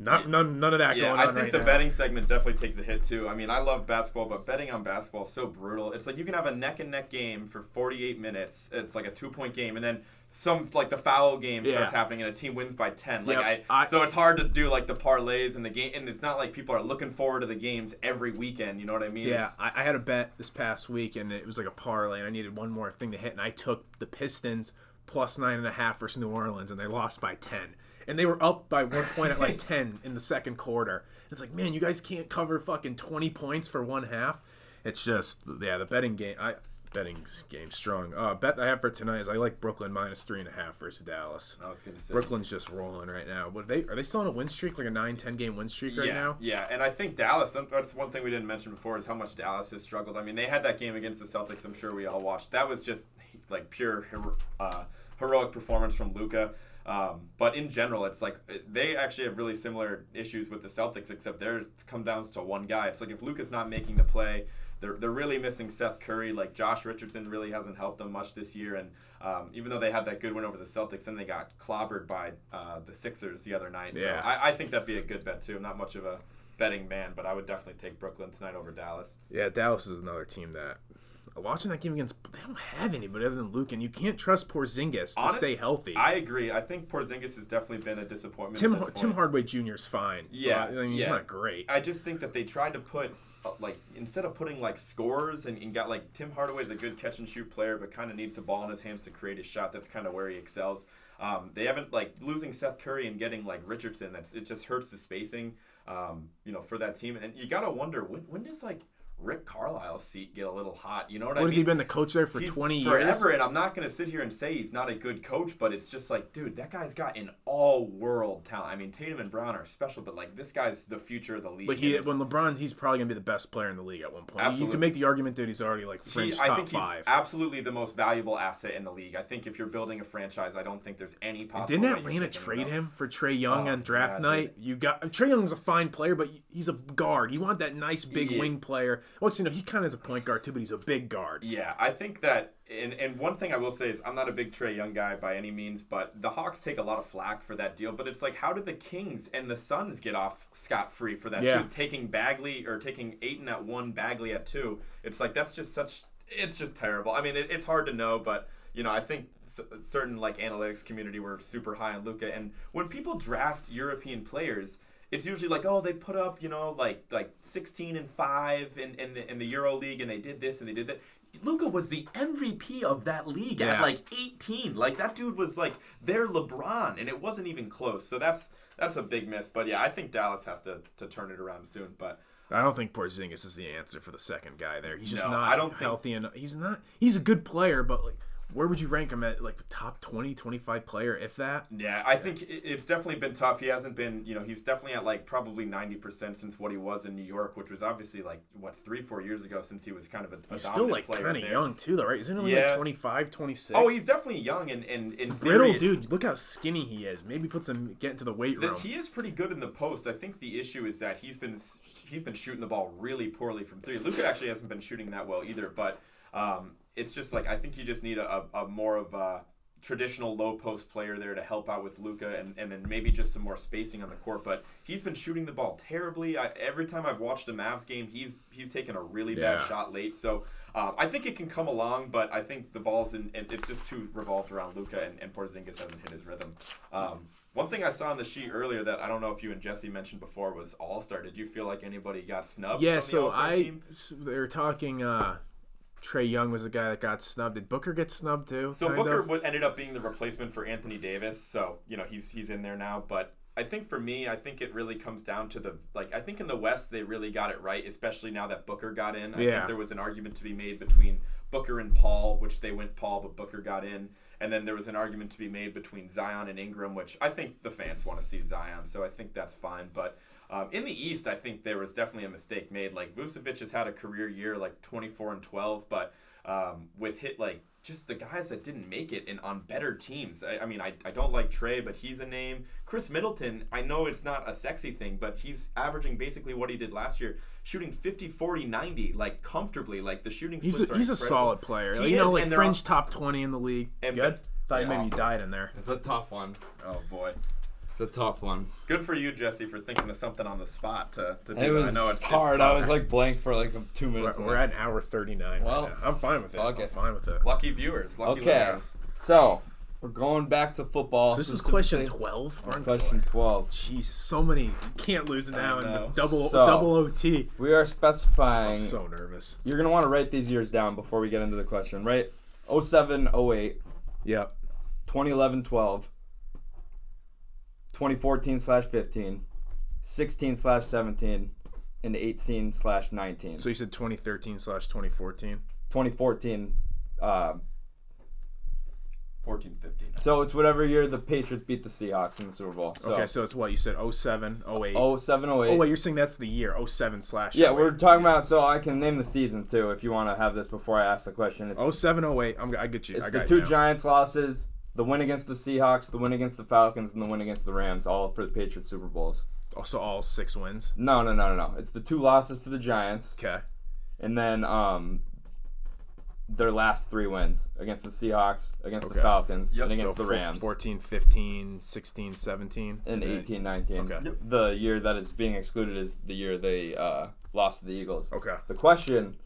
not none, none of that going on. Yeah, I think right the now. betting segment definitely takes a hit too. I mean, I love basketball, but betting on basketball is so brutal. It's like you can have a neck and neck game for 48 minutes. It's like a two point game, and then some like the foul game starts happening, and a team wins by 10. Like Yep, I, I- so it's hard to do like the parlays and the game, and it's not like people are looking forward to the games every weekend. You know what I mean? Yeah, I, I had a bet this past week, and it was like a parlay, and I needed one more thing to hit, and I took the Pistons plus nine and a half versus New Orleans, and they lost by ten, and they were up by one point at like ten in the second quarter. It's like, man, you guys can't cover fucking twenty points for one half. It's just, yeah, the betting game. I betting game strong. Uh, bet I have for tonight is I like Brooklyn minus three and a half versus Dallas. I was gonna say. Brooklyn's just rolling right now. What they are they still on a win streak, like a 9-10 game win streak right yeah, now? Yeah, and I think Dallas. That's one thing we didn't mention before is how much Dallas has struggled. I mean, they had that game against the Celtics. I'm sure we all watched. That was just like pure uh, heroic performance from Luka. Um, but in general, it's like they actually have really similar issues with the Celtics, except theirs come down to one guy. It's like if Luka's not making the play, they're, they're really missing Seth Curry. Like Josh Richardson really hasn't helped them much this year. And um, even though they had that good win over the Celtics, then they got clobbered by uh, the Sixers the other night. Yeah. So I, I think that'd be a good bet too. I'm not much of a betting man, but I would definitely take Brooklyn tonight over Dallas. Yeah, Dallas is another team that watching that game against they don't have anybody other than Luke, and you can't trust Porzingis to Honest- stay healthy. I agree. I think Porzingis has definitely been a disappointment. Tim at this Tim point. Hardaway Jr. is fine. Yeah, I mean he's yeah. not great. I just think that they tried to put uh, like instead of putting like scores and, and got like Tim Hardaway's a good catch and shoot player, but kind of needs the ball in his hands to create a shot. That's kind of where he excels. Um, they haven't like losing Seth Curry and getting like Richardson. That's it just hurts the spacing. Um, you know, for that team, and you gotta wonder when when does like Rick Carlisle's seat get a little hot? You know what, I What mean? has he been the coach there for He's twenty forever, years? and I'm not going to sit here and say he's not a good coach, but it's just like, dude, that guy's got an all-world talent. I mean, Tatum and Brown are special, but like this guy's the future of the league. But he when LeBron's he's probably gonna be the best player in the league at one point. You can make the argument that he's already like he, fringe I top think five. he's absolutely the most valuable asset in the league. I think if you're building a franchise, I don't think there's any possible. Didn't Atlanta trade him for Trae Young Oh, on draft God, night? You got Trae Young's a fine player, but he's a guard. You want that nice big Yeah. wing player. Well, you know he kind of is a point guard too, but he's a big guard. Yeah, I think that, and, and one thing I will say is I'm not a big Trae Young guy by any means, but the Hawks take a lot of flack for that deal. But it's like, how did the Kings and the Suns get off scot free for that Yeah. too? Taking Bagley or taking Ayton at one, Bagley at two. It's like that's just such. It's just terrible. I mean, it, it's hard to know, but you know, I think certain like analytics community were super high on Luka, and when people draft European players. It's usually like, oh, they put up, you know, like like sixteen and five in, in the in the Euro League, and they did this and they did that. Luka was the MVP of that league at like 18. Like that dude was like their LeBron, and it wasn't even close. So that's that's a big miss. But yeah, I think Dallas has to to turn it around soon. But I don't think Porzingis is the answer for the second guy there. He's just No, not I don't think- healthy enough. He's not. He's a good player, but like, where would you rank him at? Like top 20, 25 player, if that. yeah, I think it's definitely been tough. He hasn't been, you know, he's definitely at like probably 90% since what he was in New York, which was obviously like what three four years ago since he was kind of a, a He's still like kind of young too, though, right? Isn't he only Yeah. like 25, 26? Oh, he's definitely young, and and and brittle, dude. Look how skinny he is. Maybe put some get into the weight room. he is pretty good in the post. I think the issue is that he's been he's been shooting the ball really poorly from three. Luka actually hasn't been shooting that well either, but um, it's just like I think you just need a, a, a more of a traditional low post player there to help out with Luka, and, and then maybe just some more spacing on the court. But he's been shooting the ball terribly. I, every time I've watched a Mavs game, he's he's taken a really bad shot late. So um, I think it can come along, but I think the ball's in. and It's just too revolved around Luka, and, and Porzingis hasn't hit his rhythm. Um, one thing I saw on the sheet earlier that I don't know if you and Jesse mentioned before was All Star. Did you feel like anybody got snubbed? yeah, so I team? they were talking. uh Trae Young was the guy that got snubbed. Did Booker get snubbed too? So Booker of? ended up being the replacement for Anthony Davis. So you know he's he's in there now. But I think for me, I think it really comes down to the like. I think in the West they really got it right, especially now that Booker got in. I Yeah. think there was an argument to be made between Booker and Paul, which they went Paul, but Booker got in. And then there was an argument to be made between Zion and Ingram, which I think the fans want to see Zion, so I think that's fine. But um, in the East, I think there was definitely a mistake made. Like Vucevic has had a career year, like 24 and 12, but um, with hit like just the guys that didn't make it in on better teams. I, I mean, I, I don't like Trae, but he's a name. Khris Middleton, I know it's not a sexy thing, but he's averaging basically what he did last year, shooting 50, 40, 90, like comfortably. Like the shooting He's splits a, are he's a solid player. He you know, like and they're fringe top twenty in the league. And- Good. Thought Yeah, maybe awesome. you died in there. It's a tough one. Oh boy. It's a tough one. Good for you, Jesse, for thinking of something on the spot to, to do It was I know it's it's hard. I was like blank for like two We're, minutes. we're at an hour thirty nine. Well, right now. I'm fine with it. fuck I'm fine with it. lucky viewers, lucky Okay, listeners. so we're going back to football. So this is question twelve. Question twelve. Jeez, so many. You can't lose now in know. double So- double OT. We are specifying. I'm so nervous. You're gonna want to write these years down before we get into the question, right? 07, 08, Yep. 2011, 12, 2014 slash 15, 16 slash 17, and 18 slash 19. So you said 2013 slash 2014. 2014. Uh, 14, 15. so it's whatever year the Patriots beat the Seahawks in the Super Bowl. So Okay, so it's what you said 07, 08. 07, 08. Oh wait, you're saying that's the year 07 slash. yeah, 08. we're talking about. So I can name the season too if you want to have this before I ask the question. It's, 07, 08. I'm, I get you. it's I the got two you. Giants losses, the win against the Seahawks, the win against the Falcons, and the win against the Rams, all for the Patriots Super Bowls. Also, all six wins. No, no, no, no, no. It's the two losses to the Giants, Okay. and then um, their last three wins against the Seahawks, against Okay. the Falcons, Yep. and So against the Rams. 14, 15, 16, 17. in then- 18 19. Okay. Yep. The year that is being excluded is the year they uh, lost to the Eagles. Okay. The question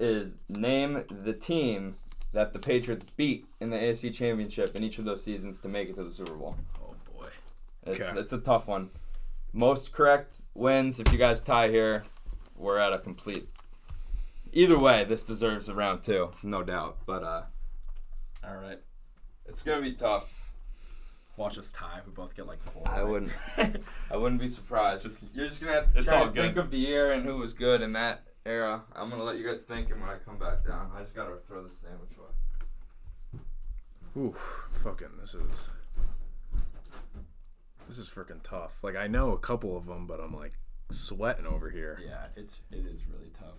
is name the team that the Patriots beat in the AFC Championship in each of those seasons to make it to the Super Bowl. Oh boy. It's, Okay. it's a tough one. Most correct wins. If you guys tie here, we're at a complete. Either way, this deserves a round two, no doubt. But uh, All right. it's gonna be tough. Watch us tie. We both get like four. I right? wouldn't. I wouldn't be surprised. Just- You're just gonna have to It's try all to good. think of the year and who was good and that era. I'm gonna let you guys think, and when I come back down, I just gotta throw the sandwich away. Oof, fucking, this is. This is freaking tough. Like, I know a couple of them, but I'm like sweating over here. Yeah, it's it is really tough.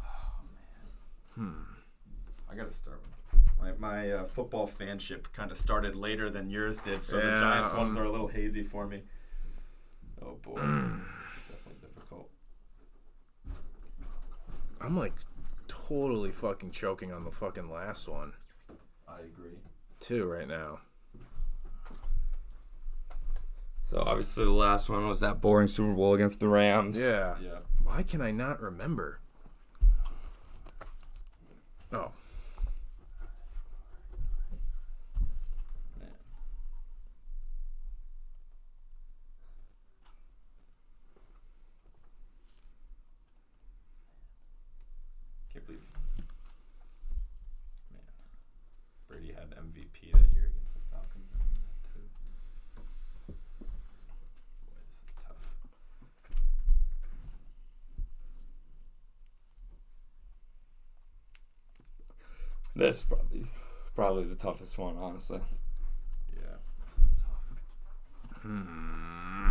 Oh man. Hmm. I gotta start with my my uh, football fanship kind of started later than yours did, so Yeah, the Giants ones um, are a little hazy for me. Oh boy, this is definitely difficult. I'm like totally fucking choking on the fucking last one, I agree. too, right now. So obviously the last one was that boring Super Bowl against the Rams. Yeah. Yeah. Why can I not remember? Oh. Man. Can't believe. Man. Brady had MVP that year against the Falcons. I remember that too. Boy, this is tough. This is probably probably the toughest one, honestly. Yeah. Hmm.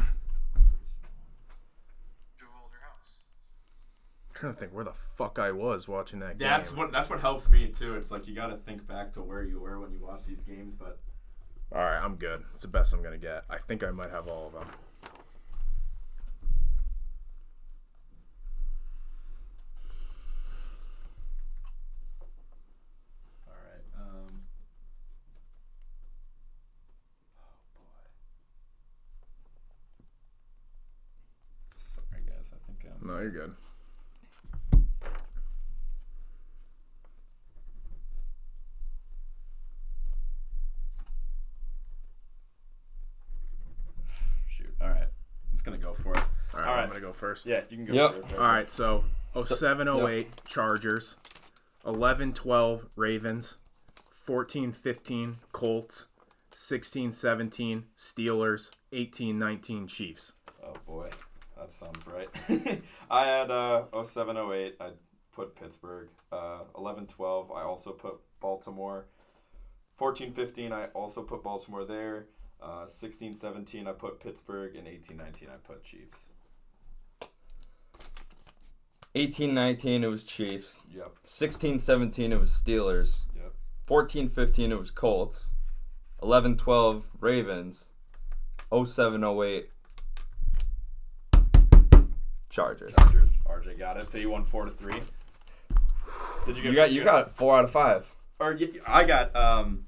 trying to think where the fuck I was watching that game. That's what that's what helps me too. It's like you got to think back to where you were when you watch these games, but All right, I'm good. It's the best I'm gonna get. I think I might have all of them. all right. Um, oh boy. Sorry guys, I think I'm. No, you're good. Shoot. All right. I'm just gonna go for it. All right, All right. I'm gonna go first. Yeah, you can go Yep. first. All right, so 07 08 Chargers, 11 12 Ravens, 14 15 Colts, 16 17 Steelers, 18 19 Chiefs. Oh boy, that sounds right. I had uh 07 08, I put Pittsburgh. Uh 11 12, I also put Baltimore. 14 15, I also put Baltimore there. Uh, 16 17, I put Pittsburgh. And 18 19, I put Chiefs. 18-19 it was Chiefs. Yep. 16-17 it was Steelers. Yep. 14-15 it was Colts. 11-12 Ravens. 07-08 Chargers. Chargers. RJ got it. So you won 4 to 3. Did you get You got you got four out of five. Or I got. um.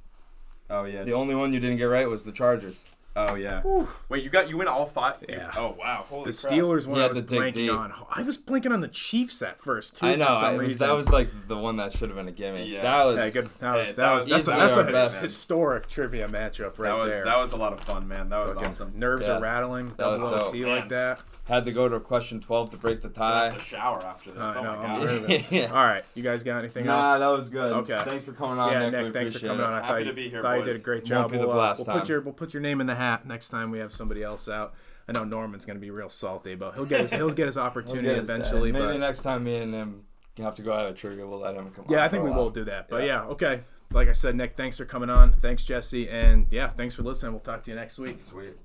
Oh, yeah. The only one you didn't get right was the Chargers. Oh, yeah. Wait, you got. You win all five? Yeah. Oh, wow. Holy The crap. Steelers one I was blanking deep. on. I was blinking on the Chiefs at first too. I know. For some I was, reason. that was like the one that should have been a gimme. Yeah. That was Yeah, good. That was Hey, that, that was was that's a, that's a best. his- historic trivia matchup right That was there. that was a lot of fun, man. That was Fucking awesome. Nerves Yeah. are rattling. That Double was dope. OT like that. had to go to question 12 to break the tie. to shower after this. I oh know. my I'm god. nervous. Yeah. All right, you guys got anything Nah, else? Nah, that was good. Okay. Thanks for coming on, yeah, Nick. Nick, thanks for coming it. on. I Happy thought to you, be here, thought you did a great Won't job. be the We'll, uh, last we'll put your we'll put your name in the hat next time we have somebody else out. I know Norman's gonna be real salty, but he'll get his he'll get his opportunity get his- eventually. Maybe but next time me and him have to go out of trivia, we'll let him come on. yeah, I think we will do that. But Yeah. yeah, okay. Like I said, Nick, thanks for coming on. Thanks, Jesse, and yeah, thanks for listening. We'll talk to you next week. Sweet.